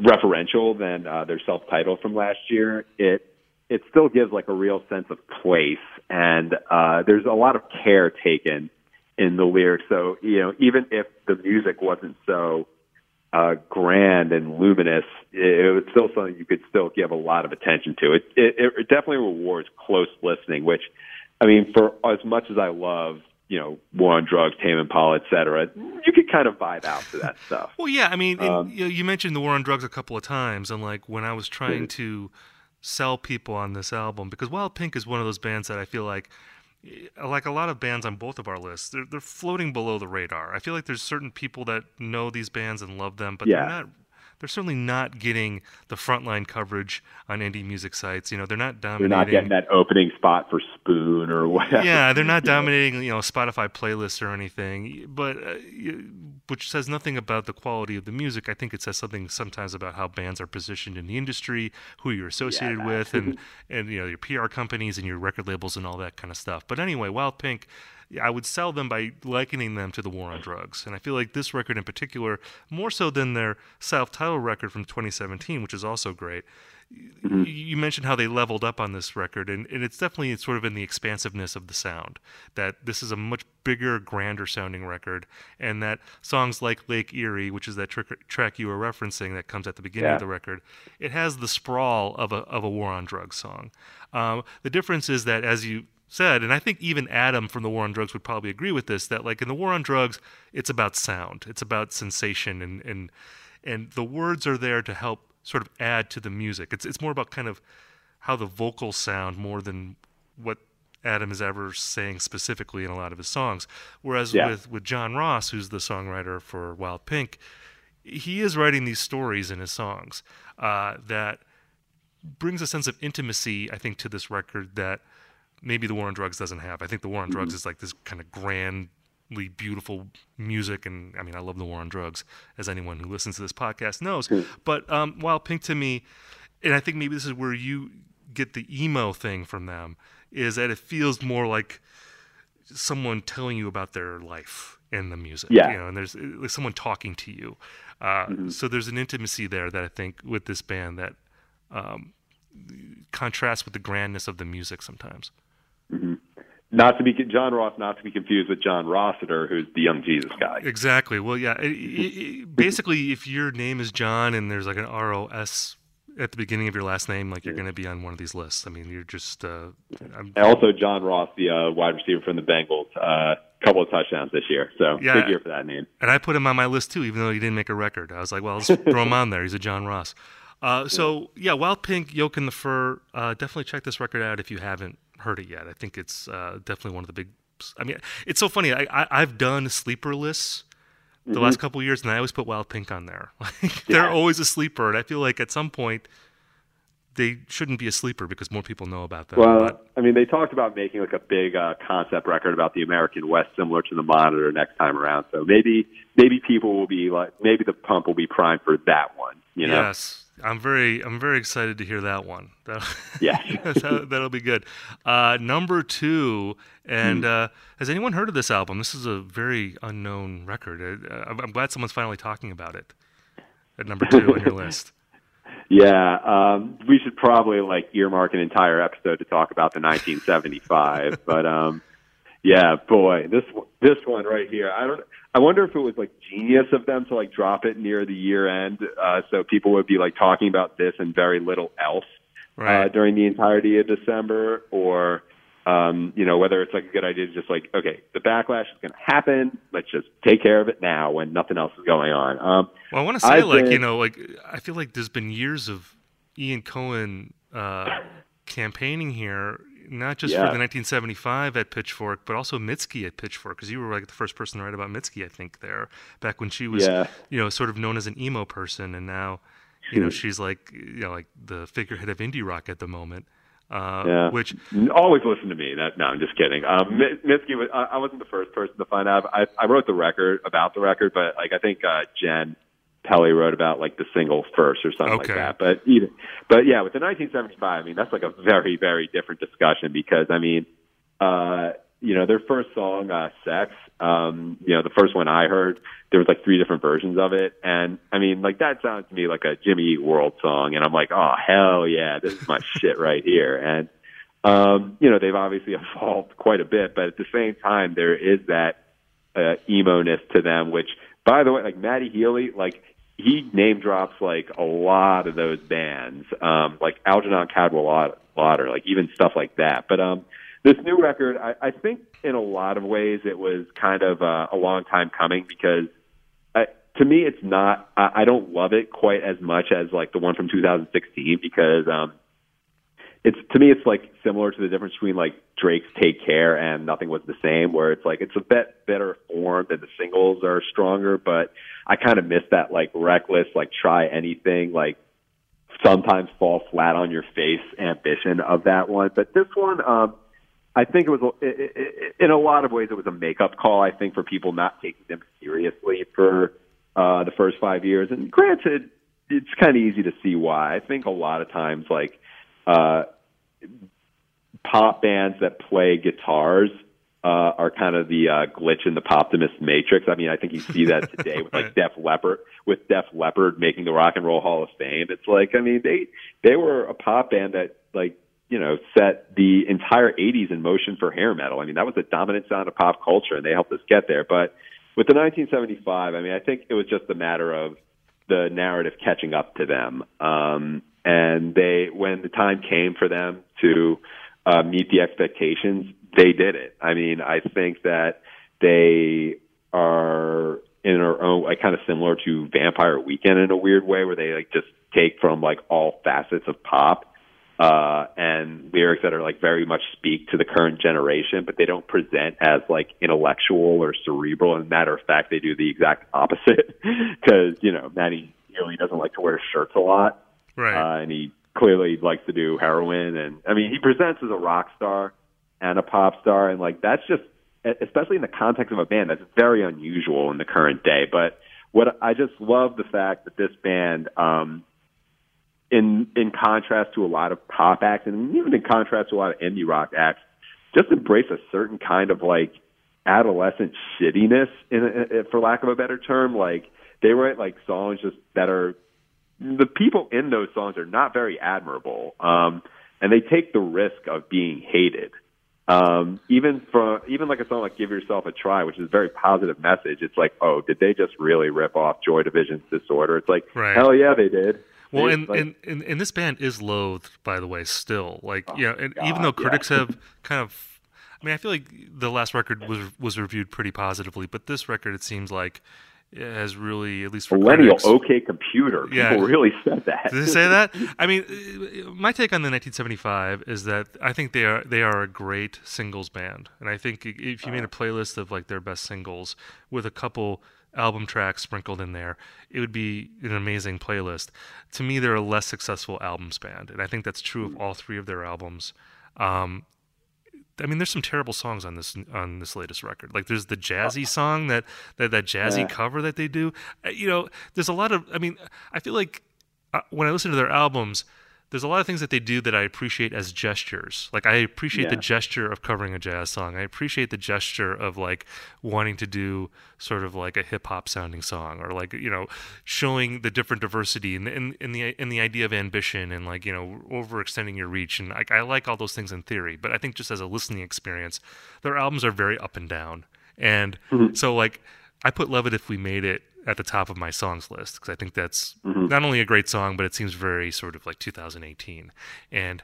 referential than uh, their self-titled from last year, it it still gives like a real sense of place, and uh, there's a lot of care taken in the lyrics. So you know, even if the music wasn't so uh, grand and luminous, it, it was still something you could still give a lot of attention to. It, it, it definitely rewards close listening, which, I mean, for as much as I love, you know, War on Drugs, Tame Impala, et cetera, you could kind of vibe out to that stuff. Well, yeah, I mean, and, Um, you, know, you mentioned the war on drugs a couple of times, and like when I was trying to sell people on this album, because Wild Pink is one of those bands that I feel like, eh, like a lot of bands on both of our lists, they're they're floating below the radar. I feel like there's certain people that know these bands and love them, but Yeah. they're not. They're certainly not getting the frontline coverage on indie music sites. You know, they're not dominating. They're not getting that opening spot for Spoon or whatever. yeah, they're not dominating, you know, Spotify playlists or anything, but uh, which says nothing about the quality of the music. I think it says something sometimes about how bands are positioned in the industry, who you're associated that. with, and and you know your PR companies and your record labels and all that kind of stuff. But anyway, Wild Pink. I would sell them by likening them to the war on drugs. And I feel like this record in particular, more so than their self titled record from 2017, which is also great, Mm-hmm. you mentioned how they leveled up on this record, and, and it's definitely sort of in the expansiveness of the sound. That this is a much bigger, grander sounding record, and that songs like Lake Erie, which is that trick track you were referencing that comes at the beginning Yeah. of the record, it has the sprawl of a of a War on Drugs song. Um, the difference is that, as you said, and I think even Adam from the War on Drugs would probably agree with this, that like in the War on Drugs, it's about sound, it's about sensation, and and and the words are there to help sort of add to the music. It's it's more about kind of how the vocals sound more than what Adam is ever saying specifically in a lot of his songs. Whereas Yeah. with with John Ross, who's the songwriter for Wild Pink, he is writing these stories in his songs uh, that brings a sense of intimacy, I think, to this record that maybe the War on Drugs doesn't have. I think the War on Drugs is like this kind of grandly beautiful music, and I mean, I love the War on Drugs, as anyone who listens to this podcast knows. But um, Wild Pink to me, and I think maybe this is where you get the emo thing from them, is that it feels more like someone telling you about their life in the music. Yeah. You know, and there's uh, like someone talking to you. Uh, Mm-hmm. So there's an intimacy there that I think with this band that um, contrasts with the grandness of the music sometimes. Not to be John Ross, not to be confused with John Rossiter, who's the Young Jesus guy. Exactly. Well, yeah. It, it, basically, if your name is John and there's like an R O S at the beginning of your last name, like you're going to be on one of these lists. I mean, you're just. Uh, I'm, also John Ross, the uh, wide receiver from the Bengals, a uh, couple of touchdowns this year. So Yeah. big year for that name. and I put him on my list too, even though he didn't make a record. I was like, well, let's throw him on there. He's a John Ross. Uh, so yeah, Wild Pink, Yolk in the Fur. Uh, definitely check this record out if you haven't heard it yet. I think it's uh, definitely one of the big. I mean, it's so funny. I, I I've done sleeper lists the last couple years, and I always put Wild Pink on there. Like they're Yeah. always a sleeper, and I feel like at some point they shouldn't be a sleeper because more people know about them. Well, but I mean, they talked about making like a big uh, concept record about the American West, similar to the Monitor, next time around. So maybe maybe people will be like, maybe the pump will be primed for that one. You know? yes, I'm very I'm very excited to hear that one. That, Yeah. that, that'll be good. Uh, number two, and Hmm. uh, has anyone heard of this album? This is a very unknown record. Uh, I'm I'm glad someone's finally talking about it. At number two on your list. Yeah, um, we should probably like earmark an entire episode to talk about the 1975. but um, yeah, boy, this this one right here. I don't. I wonder if it was like genius of them to like drop it near the year end, uh, so people would be like talking about this and very little else uh, during the entirety of December, or um, you know whether it's like a good idea to just like okay, the backlash is going to happen. Let's just take care of it now when nothing else is going on. Um, Well, I want to say, I've like, you know, like I feel like there's been years of Ian Cohen uh, campaigning here, not just for the 1975 at Pitchfork, but also Mitski at Pitchfork, because you were like the first person to write about Mitski, I think, there back when she was, Yeah. you know, sort of known as an emo person, and now, you know, she's like, you know, like the figurehead of indie rock at the moment. Uh, Yeah. Which always listen to me. That no, I'm just kidding. Um, Mitski was. I, I wasn't the first person to find out. I, I wrote the record about the record, but like I think uh, Jenn Pelly wrote about like the single first or something Okay. like that. But even, but yeah, with the 1975, I mean that's like a very very different discussion because I mean, uh, you know, their first song, uh, "Sex." Um, you know, the first one I heard, there was like three different versions of it, and I mean, like that sounds to me like a Jimmy Eat World song, and I'm like, oh hell yeah, this is my shit right here, and um, you know, they've obviously evolved quite a bit, but at the same time, there is that uh, emo-ness to them, which, by the way, like Matty Healy, like he name drops like a lot of those bands, um, like Algernon Cadwallader, like even stuff like that. But um, this new record, I, I think in a lot of ways it was kind of uh, a long time coming because I, to me it's not. I, I don't love it quite as much as like the one from 2016 because um, it's to me it's like similar to the difference between like Drake's Take Care and Nothing Was the Same, where it's like it's a bit better formed and the singles are stronger, but I kind of miss that like reckless, like try anything, like sometimes fall flat on your face ambition of that one. But this one, um, I think it was a- i- i- in a lot of ways it was a makeup call. I think for people not taking them seriously for uh, the first five years. And granted, it's kind of easy to see why. I think a lot of times, like uh, pop bands that play guitars uh, are kind of the uh, glitch in the Poptimist matrix. I mean, I think you see that today with like Def Leppard, with Def Leppard making the Rock and Roll Hall of Fame. It's like, I mean, they they were a pop band that like you know set the entire '80s in motion for hair metal. I mean, that was the dominant sound of pop culture, and they helped us get there. But with the 1975, I mean, I think it was just a matter of the narrative catching up to them. Um, and they, when the time came for them to uh, meet the expectations, they did it. I mean, I think that they are in their own, like, kind of similar to Vampire Weekend in a weird way, where they like just take from like all facets of pop uh, and lyrics that are like very much speak to the current generation, but they don't present as like intellectual or cerebral. And matter of fact, they do the exact opposite because you know Matty Healy doesn't like to wear shirts a lot, right. uh, and he clearly likes to do heroin. And I mean, he presents as a rock star and a pop star, and like that's just especially in the context of a band that's very unusual in the current day. But what I just love the fact that this band. um in in contrast to a lot of pop acts and even in contrast to a lot of indie rock acts, just embrace a certain kind of like adolescent shittiness, in, in, for lack of a better term. Like they write like songs just that are the people in those songs are not very admirable, um, and they take the risk of being hated. Um, even for even like a song like "Give Yourself a Try," which is a very positive message. It's like, oh, did they just really rip off Joy Division's "Disorder"? It's like, Right. hell yeah, they did. Well, and, like- and, and, and this band is loathed, by the way, still. Like, yeah, and even God, though yeah. critics have kind of, I mean, I feel like the last record was was reviewed pretty positively, but this record, it seems like, has really, at least for millennial critics, OK computer. People Yeah. really said that. Did they say that? I mean, uh, my take on the 1975 is that I think they are they are a great singles band, and I think if you made a playlist of like their best singles with a couple album tracks sprinkled in there, it would be an amazing playlist. To me, they're a less successful albums band, and I think that's true of all three of their albums. Um, I mean, there's some terrible songs on this on this latest record. Like there's the jazzy song that that, that jazzy Yeah. cover that they do. Uh, You know, there's a lot of. I mean, I feel like uh, when I listen to their albums, there's a lot of things that they do that I appreciate as gestures. Like I appreciate the gesture of covering a jazz song. I appreciate the gesture of like wanting to do sort of like a hip hop sounding song, or like you know, showing the different diversity and in, in, the in the idea of ambition and like you know overextending your reach. And like I like all those things in theory, but I think just as a listening experience, their albums are very up and down. And mm-hmm. so like I put "Love It If We Made It" at the top of my songs list because I think that's not only a great song, but it seems very sort of like 2018. And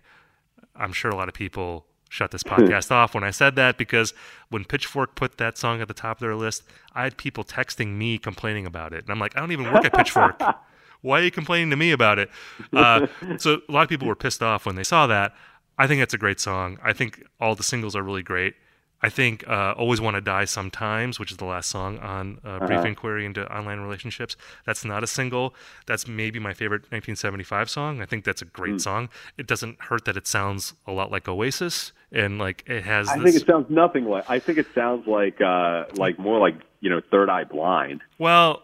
I'm sure a lot of people shut this podcast off when I said that because when Pitchfork put that song at the top of their list, I had people texting me complaining about it. And I'm like, I don't even work at Pitchfork. Why are you complaining to me about it? Uh, so a lot of people were pissed off when they saw that. I think that's a great song. I think all the singles are really great. I think uh, "Always Want to Die Sometimes," which is the last song on uh, "Brief Inquiry into Online Relationships," that's not a single. That's maybe my favorite 1975 song. I think that's a great song. It doesn't hurt that it sounds a lot like Oasis, and like it has. I this, think it sounds nothing like. I think it sounds like uh, like more like you know Third Eye Blind. Well,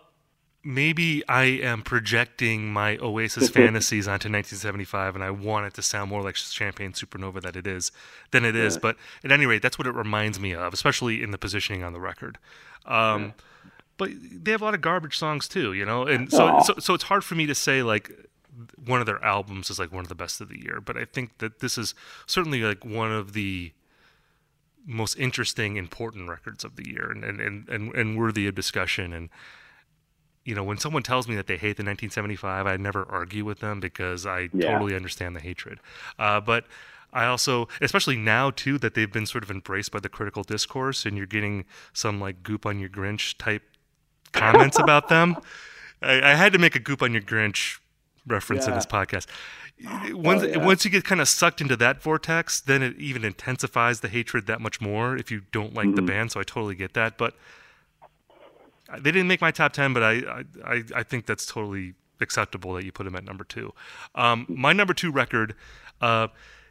maybe I am projecting my Oasis fantasies onto 1975, and I want it to sound more like Champagne Supernova that it is than it is. But at any rate, that's what it reminds me of, especially in the positioning on the record. Um, But they have a lot of garbage songs too, you know, and so, so so it's hard for me to say like one of their albums is like one of the best of the year. But I think that this is certainly like one of the most interesting, important records of the year, and and, and, and, and worthy of discussion. And you know, when someone tells me that they hate the 1975, I never argue with them because I Yeah. totally understand the hatred. Uh, but I also, especially now too, that they've been sort of embraced by the critical discourse, and you're getting some like goop on your Grinch type comments about them. I, I had to make a goop on your Grinch reference in this podcast. Once yeah. once you get kind of sucked into that vortex, then it even intensifies the hatred that much more if you don't like the band. So I totally get that, but they didn't make my top 10 but I, I, I, think that's totally acceptable that you put them at number two. Um, my number two record uh,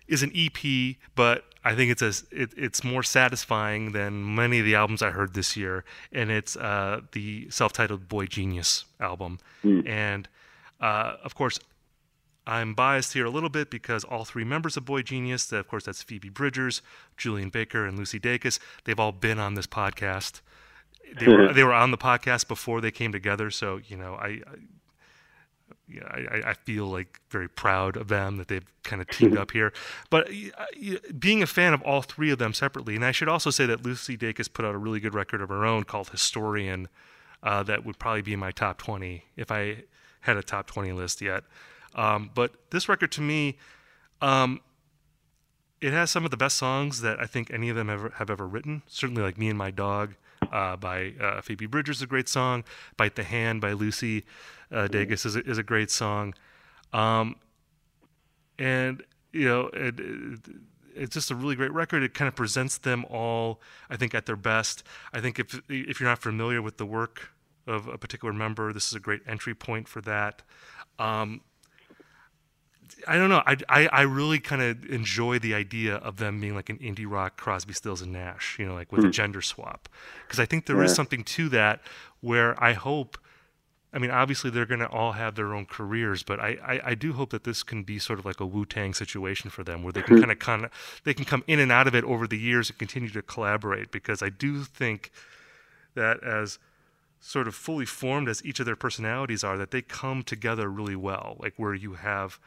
is an ep but i think it's a, it, it's more satisfying than many of the albums i heard this year. And it's uh, the self-titled Boygenius album. And uh, of course I'm biased here a little bit because all three members of Boygenius, of course, that's Phoebe Bridgers, Julien Baker, and Lucy Dacus, they've all been on this podcast. They were they were on the podcast before they came together, so you know I. I yeah, I, I feel like very proud of them that they've kind of teamed up here. But uh, being a fan of all three of them separately, and I should also say that Lucy Dacus put out a really good record of her own called Historian, uh, that would probably be in my top 20 if I had a top 20 list yet. Um, but this record to me, um, it has some of the best songs that I think any of them ever have ever written. Certainly, like "Me and My Dog" uh, by uh, Phoebe Bridgers is a great song. "Bite the Hand" by Lucy uh, Dacus is a, is a great song. Um, and you know, it, it, it's just a really great record. It kind of presents them all, I think, at their best. I think if if you're not familiar with the work of a particular member, this is a great entry point for that. Um, I don't know. I, I, I really kind of enjoy the idea of them being like an indie rock Crosby, Stills, and Nash, you know, like with a hmm. gender swap. Because I think there is Yeah. something to that where I hope, I mean, obviously they're going to all have their own careers, but I, I, I do hope that this can be sort of like a Wu Tang situation for them where they can hmm. kind of kind of they can come in and out of it over the years and continue to collaborate. Because I do think that as sort of fully formed as each of their personalities are, that they come together really well. Like where you have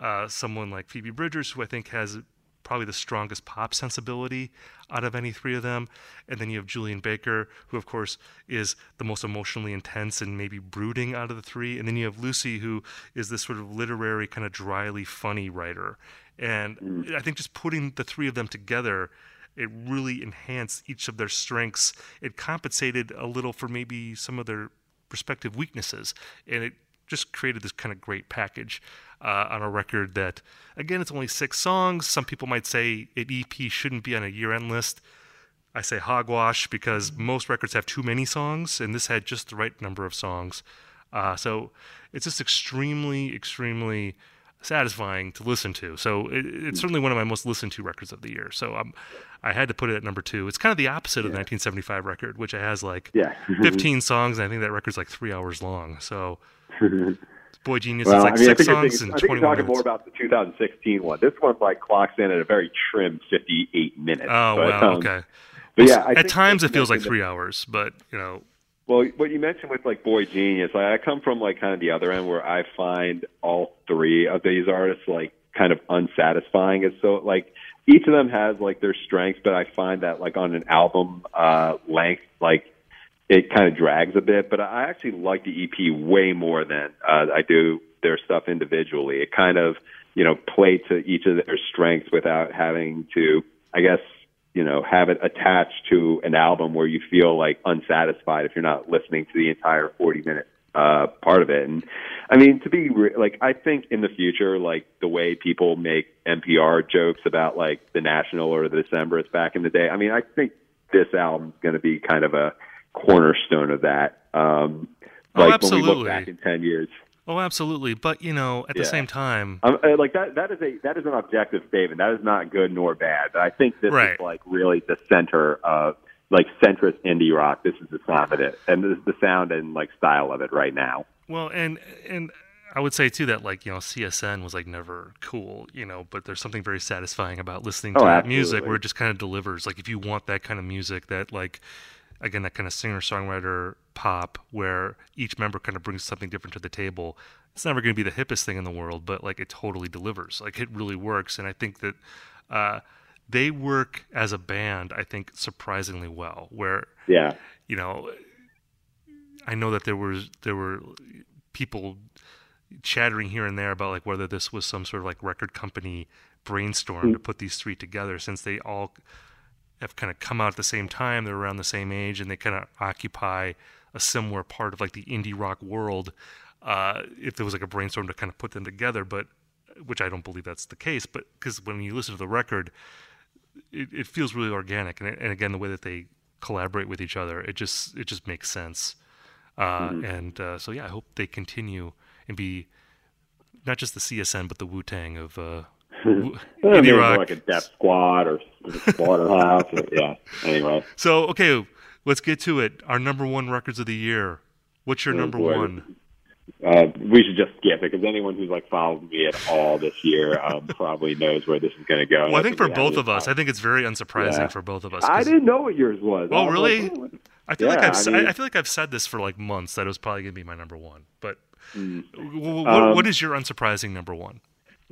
uh, someone like Phoebe Bridgers, who I think has probably the strongest pop sensibility out of any three of them, and then you have Julien Baker, who of course is the most emotionally intense and maybe brooding out of the three, and then you have Lucy, who is this sort of literary, kind of dryly funny writer. And I think just putting the three of them together it really enhanced each of their strengths. It compensated a little for maybe some of their respective weaknesses, and it just created this kind of great package uh, on a record that, again, it's only six songs. Some people might say an EP shouldn't be on a year-end list. I say hogwash because most records have too many songs, and this had just the right number of songs. Uh, so it's just extremely, extremely satisfying to listen to. So it, it's certainly one of my most listened to records of the year. So um, I had to put it at number two. It's kind of the opposite of the 1975 record, which has like Yeah. 15 songs, and I think that record's like three hours long. So Boygenius Well, is like I mean, I six think, songs and I think 21 you're talking minutes. more about the 2016 one. This one like clocks in at a very trim 58 minutes. oh but, wow, um, okay. But yeah, I At times it feels like three hours, but you know, Well, what you mentioned with like Boygenius, like, I come from like kind of the other end where I find all three of these artists like kind of unsatisfying. It's so like each of them has like their strengths, but I find that like on an album uh, length, like it kind of drags a bit. But I actually like the EP way more than uh, I do their stuff individually. It kind of you know play to each of their strengths without having to, I guess, you know, have it attached to an album where you feel like unsatisfied if you're not listening to the entire 40 minute uh, part of it. And I mean, to be re- like, I think in the future, like the way people make NPR jokes about like the National or the Decemberists back in the day. I mean, I think this album's going to be kind of a cornerstone of that. Um, Oh, like when we absolutely. look back in 10 years. oh, absolutely. But you know, at the same time, Um, uh, like that, that is a that is an objective statement. That is not good nor bad. But I think this Right. is like really the center of like centrist indie rock. This is the sound of it, and this is the sound and like style of it right now. well, and and I would say too that like you know CSN was like never cool, you know, but there's something very satisfying about listening to Oh, that music where it just kind of delivers. Like if you want that kind of music, that like again that kind of singer songwriter pop where each member kind of brings something different to the table. It's never going to be the hippest thing in the world, but like it totally delivers. Like it really works, and I think that uh, they work as a band. I think surprisingly well. Where Yeah, you know, I know that there was there were people chattering here and there about like whether this was some sort of like record company brainstorm to put these three together since they all have kind of come out at the same time they're around the same age and they kind of occupy a similar part of like the indie rock world uh, if there was like a brainstorm to kind of put them together but which i don't believe that's the case but because when you listen to the record it, it feels really organic and, and again the way that they collaborate with each other it just it just makes sense. Uh, and uh, so yeah i hope they continue and be not just the csn but the wu-tang of w- maybe rock like a Death Squad or Slaughterhouse. or, yeah. Anyway, so okay let's get to it our number one records of the year what's your Oh, number boy. one uh, we should just skip it because anyone who's like followed me at all this year um, probably knows where this is going to go. well i think for both of us i think it's very unsurprising Yeah. for both of us I didn't know what yours was. Oh, I was really? like, oh, I feel like I've I mean- I feel like I've said this for like months that it was probably gonna be my number one. But w- w- Um, what is your unsurprising number one?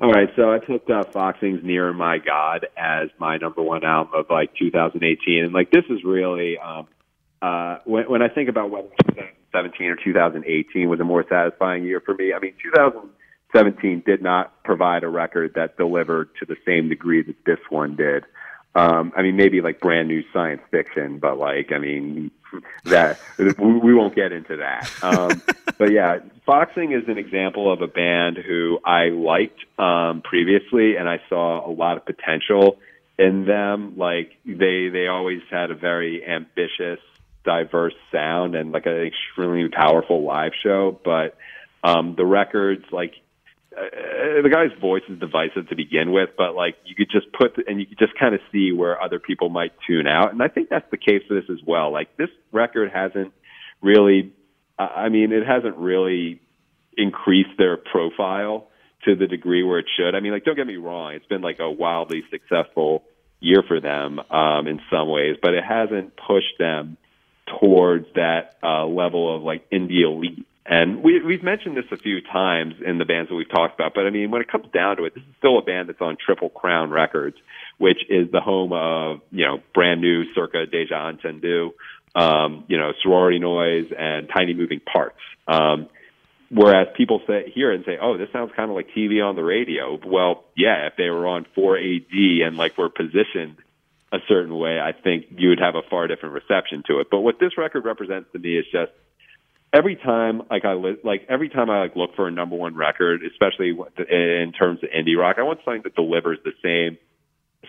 All right, so I picked uh, Foxing's "Near My God" as my number one album of like 2018, and like this is really um, uh, when when I think about whether 2017 or 2018 was a more satisfying year for me. I mean, 2017 did not provide a record that delivered to the same degree that this one did. Um, I mean, maybe like brand new science fiction, but like, I mean, that we, won't get into that. Um, but yeah, Foxing is an example of a band who I liked um, previously, and I saw a lot of potential in them. Like they they always had a very ambitious, diverse sound and like an extremely powerful live show. But um, the records, like uh, the guy's voice is divisive to begin with, but like you could just put and you could just kind of see where other people might tune out, and I think that's the case for this as well. Like this record hasn't really, I mean, it hasn't really increased their profile to the degree where it should. I mean, like don't get me wrong, it's been like a wildly successful year for them um, in some ways, but it hasn't pushed them towards that uh, level of like indie elite. And we, we've mentioned this a few times in the bands that we've talked about, but I mean, when it comes down to it, this is still a band that's on Triple Crown Records, which is the home of, you know, brand new circa Deja Entendu, um, you know, Sorority Noise and Tiny Moving Parts. Um, whereas people say hear it and say, "Oh, this sounds kind of like TV on the radio." Well, yeah, if they were on 4AD and like were positioned a certain way, I think you would have a far different reception to it. But what this record represents to me is just every time like I li- like every time I like look for a number one record, especially in terms of indie rock, I want something that delivers the same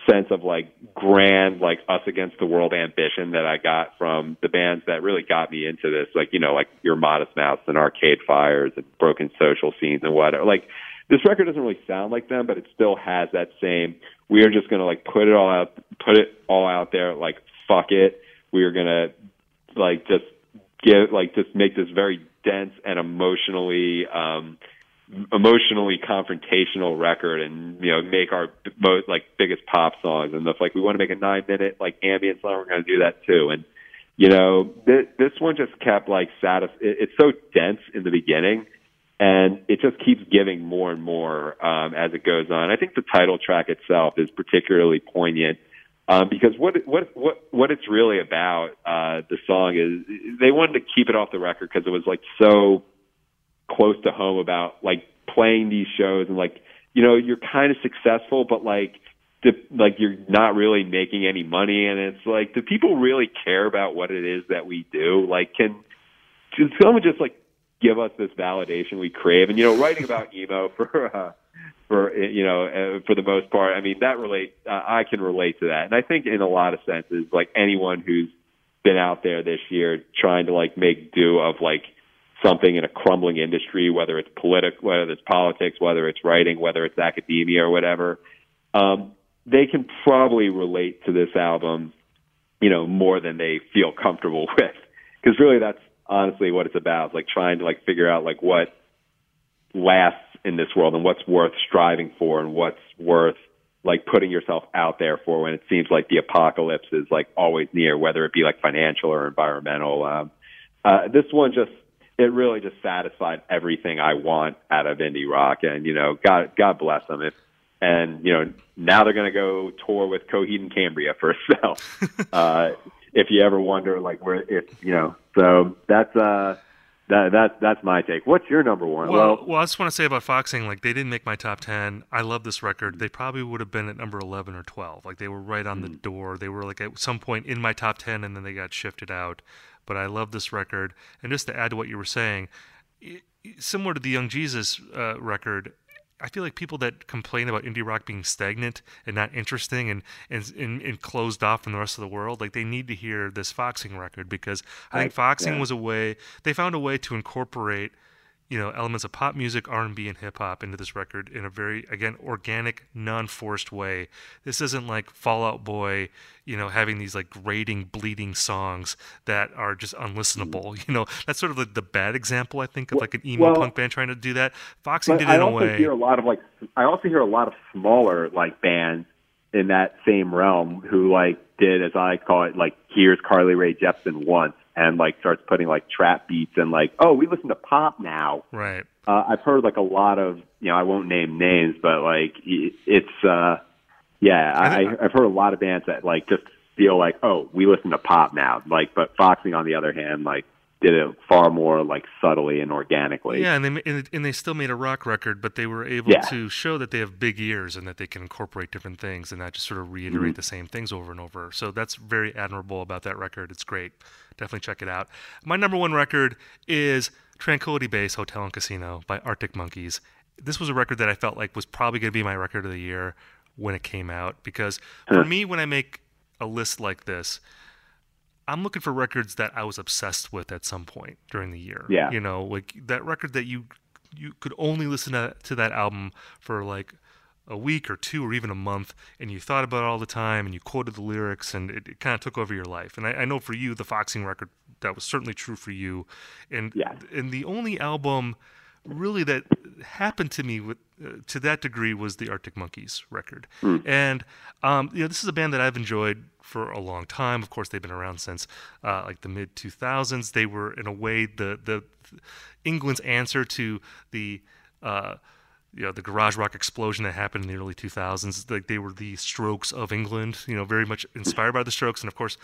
sense of like grand, like us against the world ambition that I got from the bands that really got me into this, like you know, like your Modest Mouse and Arcade Fires and Broken Social Scenes and whatever. Like this record doesn't really sound like them, but it still has that same. We are just gonna like put it all out, put it all out there. Like fuck it, we are gonna like just give like just make this very dense and emotionally um emotionally confrontational record and you know make our most like biggest pop songs and if like we want to make a nine minute like ambient song we're going to do that too. And you know th- this one just kept like satis it, it's so dense in the beginning and it just keeps giving more and more um as it goes on. I think the title track itself is particularly poignant um, because what what what what it's really about, uh, the song is they wanted to keep it off the record because it was like so close to home about like playing these shows and like you know you're kind of successful, but like the, like you're not really making any money, and it's like do people really care about what it is that we do? Like can can someone just like give us this validation we crave? And you know, writing about emo for. Uh, for you know uh, for the most part. I mean that relate uh, I can relate to that, and I think in a lot of senses, like anyone who's been out there this year trying to like make do of like something in a crumbling industry, whether it's politic, whether it's politics, whether it's writing, whether it's academia or whatever, um, they can probably relate to this album, you know, more than they feel comfortable with, because really that's honestly what it's about, like trying to like figure out like what lasts in this world and what's worth striving for and what's worth like putting yourself out there for when it seems like the apocalypse is like always near, whether it be like financial or environmental. Um, uh, this one just, it really just satisfied everything I want out of indie rock. And, you know, God, God bless them. If, and, you know, now they're going to go tour with Coheed and Cambria for a spell. uh, if you ever wonder, like, where, if, you know, so that's, uh, that that that's my take. What's your number one? Well, well, well, I just want to say about Foxing, like they didn't make my top ten. I love this record. They probably would have been at number eleven or twelve. Like they were right on mm. the door. They were like at some point in my top ten, and then they got shifted out. But I love this record. And just to add to what you were saying, similar to the Young Jesus uh, record, I feel like people that complain about indie rock being stagnant and not interesting and, and, and, and, closed off from the rest of the world, like they need to hear this Foxing record because I, I think Foxing yeah. was a way they found a way to incorporate you know elements of pop music r&b and hip-hop into this record in a very again organic non-forced way. This isn't like fall out boy you know having these like grating bleeding songs that are just unlistenable mm. you know? That's sort of like the bad example i think of like an emo well, punk band trying to do that. Foxing did it in a way hear a lot of like i also hear a lot of smaller like bands in that same realm who like did as i call it like here's carly rae jepsen once and like starts putting like trap beats and like, oh, we listen to pop now. Right. Uh, I've heard like a lot of, you know, I won't name names, but like it's, uh, yeah, I, I've heard a lot of bands that like just feel like, oh, we listen to pop now. Like, but Foxing on the other hand, like did it far more like subtly and organically. Yeah, and they and they still made a rock record, but they were able yeah. to show that they have big ears and that they can incorporate different things and not just sort of reiterate mm-hmm. the same things over and over. So that's very admirable about that record. It's great. Definitely check it out. My number one record is Tranquility Base Hotel and Casino by Arctic Monkeys. This was a record that I felt like was probably going to be my record of the year when it came out because for me, when I make a list like this, I'm looking for records that I was obsessed with at some point during the year. Yeah. You know, like that record that you you could only listen to, to that album for like a week or two or even a month and you thought about it all the time and you quoted the lyrics and it, it kind of took over your life. And I, I, know for you, the Foxing record, that was certainly true for you. And, yeah. and the only album really that happened to me with uh, to that degree was the Arctic Monkeys record. Mm. And um, you know, this is a band that I've enjoyed for a long time. Of course, they've been around since uh, like the mid 2000s. They were in a way the the, England's answer to the uh, you know the garage rock explosion that happened in the early 2000s like they were the strokes of england you know very much inspired by the strokes and of course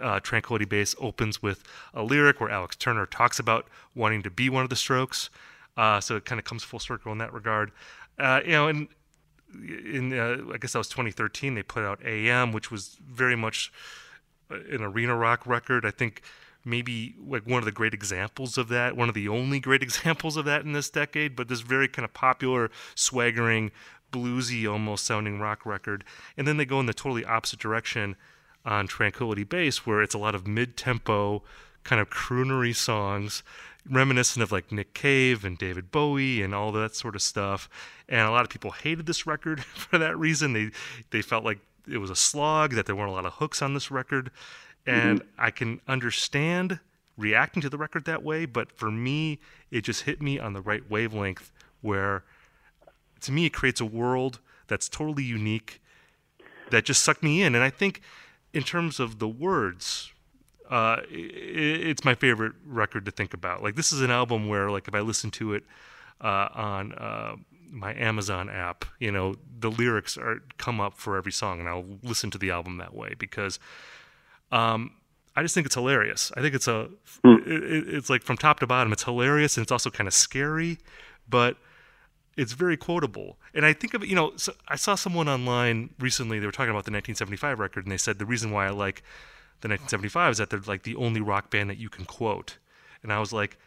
uh, tranquility base opens with a lyric where alex turner talks about wanting to be one of the strokes uh, so it kind of comes full circle in that regard. Uh, you know, and in uh, I guess that was 2013. They put out AM, which was very much uh, an arena rock record. I think maybe like one of the great examples of that, one of the only great examples of that in this decade. But this very kind of popular, swaggering, bluesy, almost sounding rock record, and then they go in the totally opposite direction on Tranquility Base, where it's a lot of mid-tempo, kind of croonery songs, reminiscent of like Nick Cave and David Bowie and all that sort of stuff. And a lot of people hated this record for that reason. They they felt like it was a slog, that there weren't a lot of hooks on this record. And mm-hmm. I can understand reacting to the record that way, but for me, it just hit me on the right wavelength where to me it creates a world that's totally unique that just sucked me in. And I think in terms of the words, uh, it's my favorite record to think about. Like this is an album where, like, if I listen to it uh, on uh, my Amazon app, you know, the lyrics are come up for every song, and I'll listen to the album that way because um, I just think it's hilarious. I think it's a, mm. it, it's like from top to bottom, it's hilarious, and it's also kind of scary, but it's very quotable. And I think of it, you know, so I saw someone online recently, they were talking about the 1975 record, and they said the reason why I like the 1975 is that they're like the only rock band that you can quote. And I was like,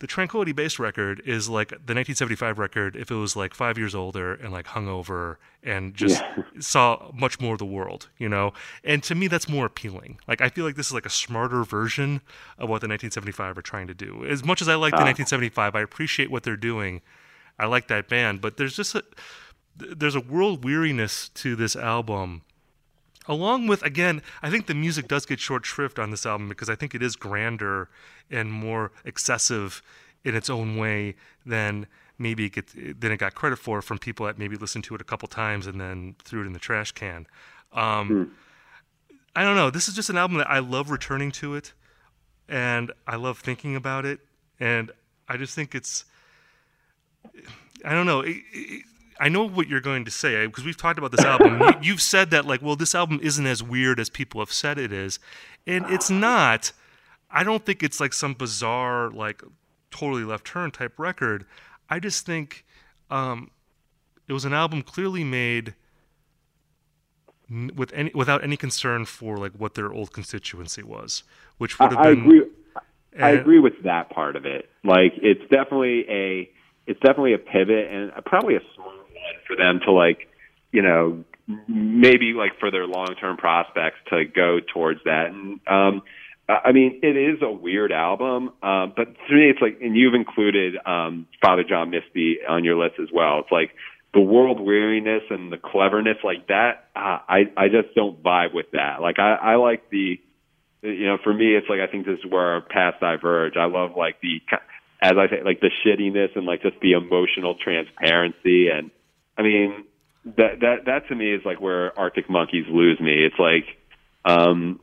the Tranquility Base record is like the 1975 record if it was like five years older and like hungover and just yeah. saw much more of the world, you know? And to me, that's more appealing. Like, I feel like this is like a smarter version of what the 1975 are trying to do. As much as I like the 1975, ah. I appreciate what they're doing. I like that band, but there's just a, there's a world weariness to this album along with again i think the music does get short shrift on this album because i think it is grander and more excessive in its own way than maybe it gets, than it got credit for from people that maybe listened to it a couple times and then threw it in the trash can. Um, mm. i don't know. This is just an album that i love returning to it and i love thinking about it and i just think it's i don't know. It, it, I know what you're going to say because we've talked about this album. you, have said that like, well, this album isn't as weird as people have said it is, and it's not. I don't think it's like some bizarre like totally left turn type record. I just think um, it was an album clearly made with any without any concern for like what their old constituency was, which would have I, been. I agree. I agree with that part of it. Like, it's definitely a it's definitely a pivot and probably a small for them to like, you know, maybe like for their long term prospects to go towards that. And um, I mean, it is a weird album, uh, but to me, it's like, and you've included um, Father John Misty on your list as well. It's like the world weariness and the cleverness like that. Uh, I I just don't vibe with that. Like I I like the, you know, for me, it's like I think this is where our paths diverge. I love like the as I say, like the shittiness and like just the emotional transparency and I mean, that that that to me is like where Arctic Monkeys lose me. It's like, um,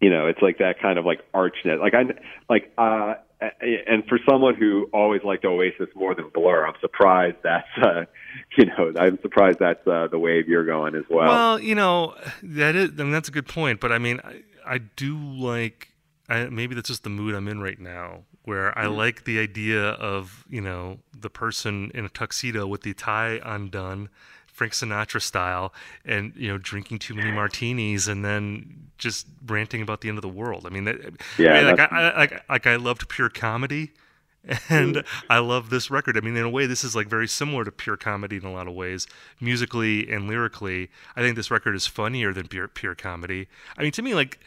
you know, it's like that kind of like archness. Like I like, uh, and for someone who always liked Oasis more than Blur, I'm surprised that's, uh, you know, I'm surprised that's uh, the wave you're going as well. Well, you know, that is, I mean, that's a good point. But I mean, I, I do like, I, maybe that's just the mood I'm in right now where I mm. like the idea of you know the person in a tuxedo with the tie undone, Frank Sinatra style, and you know drinking too many martinis and then just ranting about the end of the world. I mean, that, yeah, I mean, like, I, I, like like I loved pure comedy. And mm. I love this record. I mean, in a way, this is like very similar to pure comedy in a lot of ways, musically and lyrically. I think this record is funnier than pure pure comedy. I mean, to me, like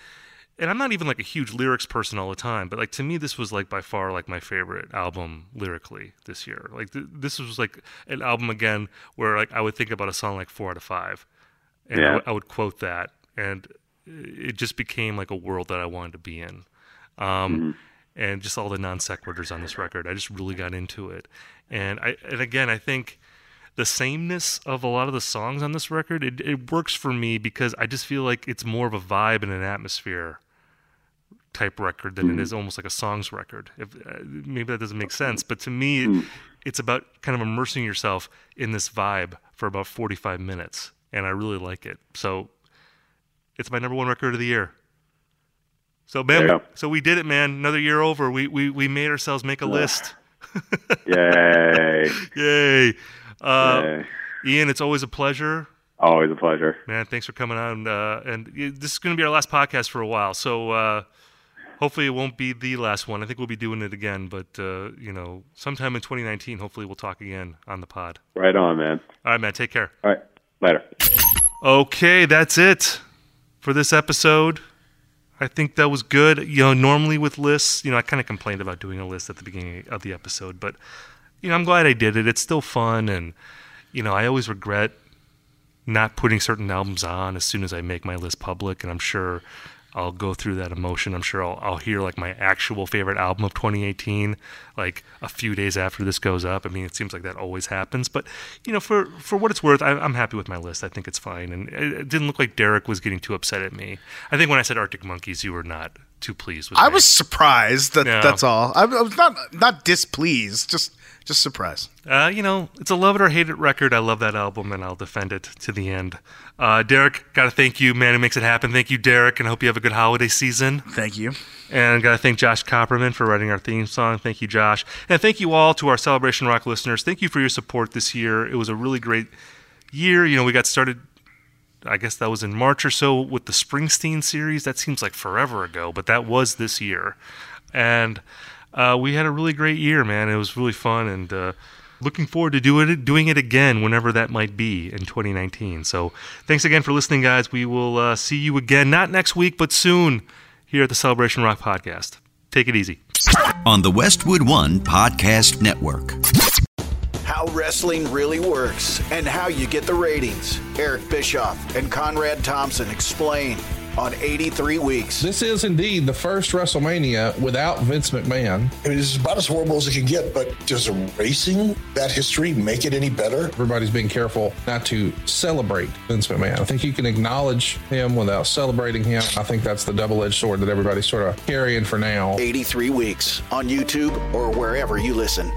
and I'm not even like a huge lyrics person all the time, but like to me, this was like by far like my favorite album lyrically this year. Like th- this was like an album again where like I would think about a song like four out of five, and yeah. I, w- I would quote that, and it just became like a world that I wanted to be in. Um, mm-hmm. And just all the non sequiturs on this record, I just really got into it. And I and again, I think the sameness of a lot of the songs on this record it, it works for me because I just feel like it's more of a vibe and an atmosphere type record than mm. it is almost like a songs record. If, uh, maybe that doesn't make sense, but to me, mm. it's about kind of immersing yourself in this vibe for about 45 minutes, and I really like it. So it's my number one record of the year. So man, yeah. so we did it, man. Another year over. We we we made ourselves make a list. Yay! Yay! Uh, Yay! Ian, it's always a pleasure. Always a pleasure, man. Thanks for coming on. Uh, and this is going to be our last podcast for a while. So uh, hopefully it won't be the last one. I think we'll be doing it again, but uh, you know, sometime in 2019, hopefully we'll talk again on the pod. Right on, man. All right, man. Take care. All right. Later. Okay, that's it for this episode. I think that was good. You know, normally with lists, you know, I kind of complained about doing a list at the beginning of the episode, but you know, I'm glad I did it. It's still fun, and you know, I always regret not putting certain albums on as soon as I make my list public, and I'm sure I'll go through that emotion. I'm sure I'll, I'll hear like my actual favorite album of 2018 like a few days after this goes up. I mean, it seems like that always happens, but you know, for for what it's worth, I, am happy with my list. I think it's fine, and it, it, didn't look like Derek was getting too upset at me. I think when I said Arctic Monkeys, you were not too pleased with. I me. was surprised. That Yeah. that's all. I, I was not not displeased. Just just surprise. Uh, you know, it's a love it or hate it record. I love that album, and I'll defend it to the end. Uh, Derek, gotta thank you, man, who makes it happen. Thank you, Derek, and I hope you have a good holiday season. Thank you. And gotta thank Josh Copperman for writing our theme song. Thank you, Josh. And thank you all to our Celebration Rock listeners. Thank you for your support this year. It was a really great year. You know, we got started, I guess that was in March or so with the Springsteen series. That seems like forever ago, but that was this year. And uh, we had a really great year, man. It was really fun and uh, looking forward to do it, doing it again whenever that might be in 2019. So thanks again for listening, guys. We will uh, see you again, not next week, but soon here at the Celebration Rock Podcast. Take it easy. on the Westwood One Podcast Network. How wrestling really works and how you get the ratings. Eric Bischoff and Conrad Thompson explain on 83 Weeks. This is indeed the first WrestleMania without Vince McMahon. I mean, it's about as horrible as it can get, but does erasing that history make it any better? Everybody's being careful not to celebrate Vince McMahon. I think you can acknowledge him without celebrating him. I think that's the double edged sword that everybody's sort of carrying for now. 83 Weeks on YouTube or wherever you listen.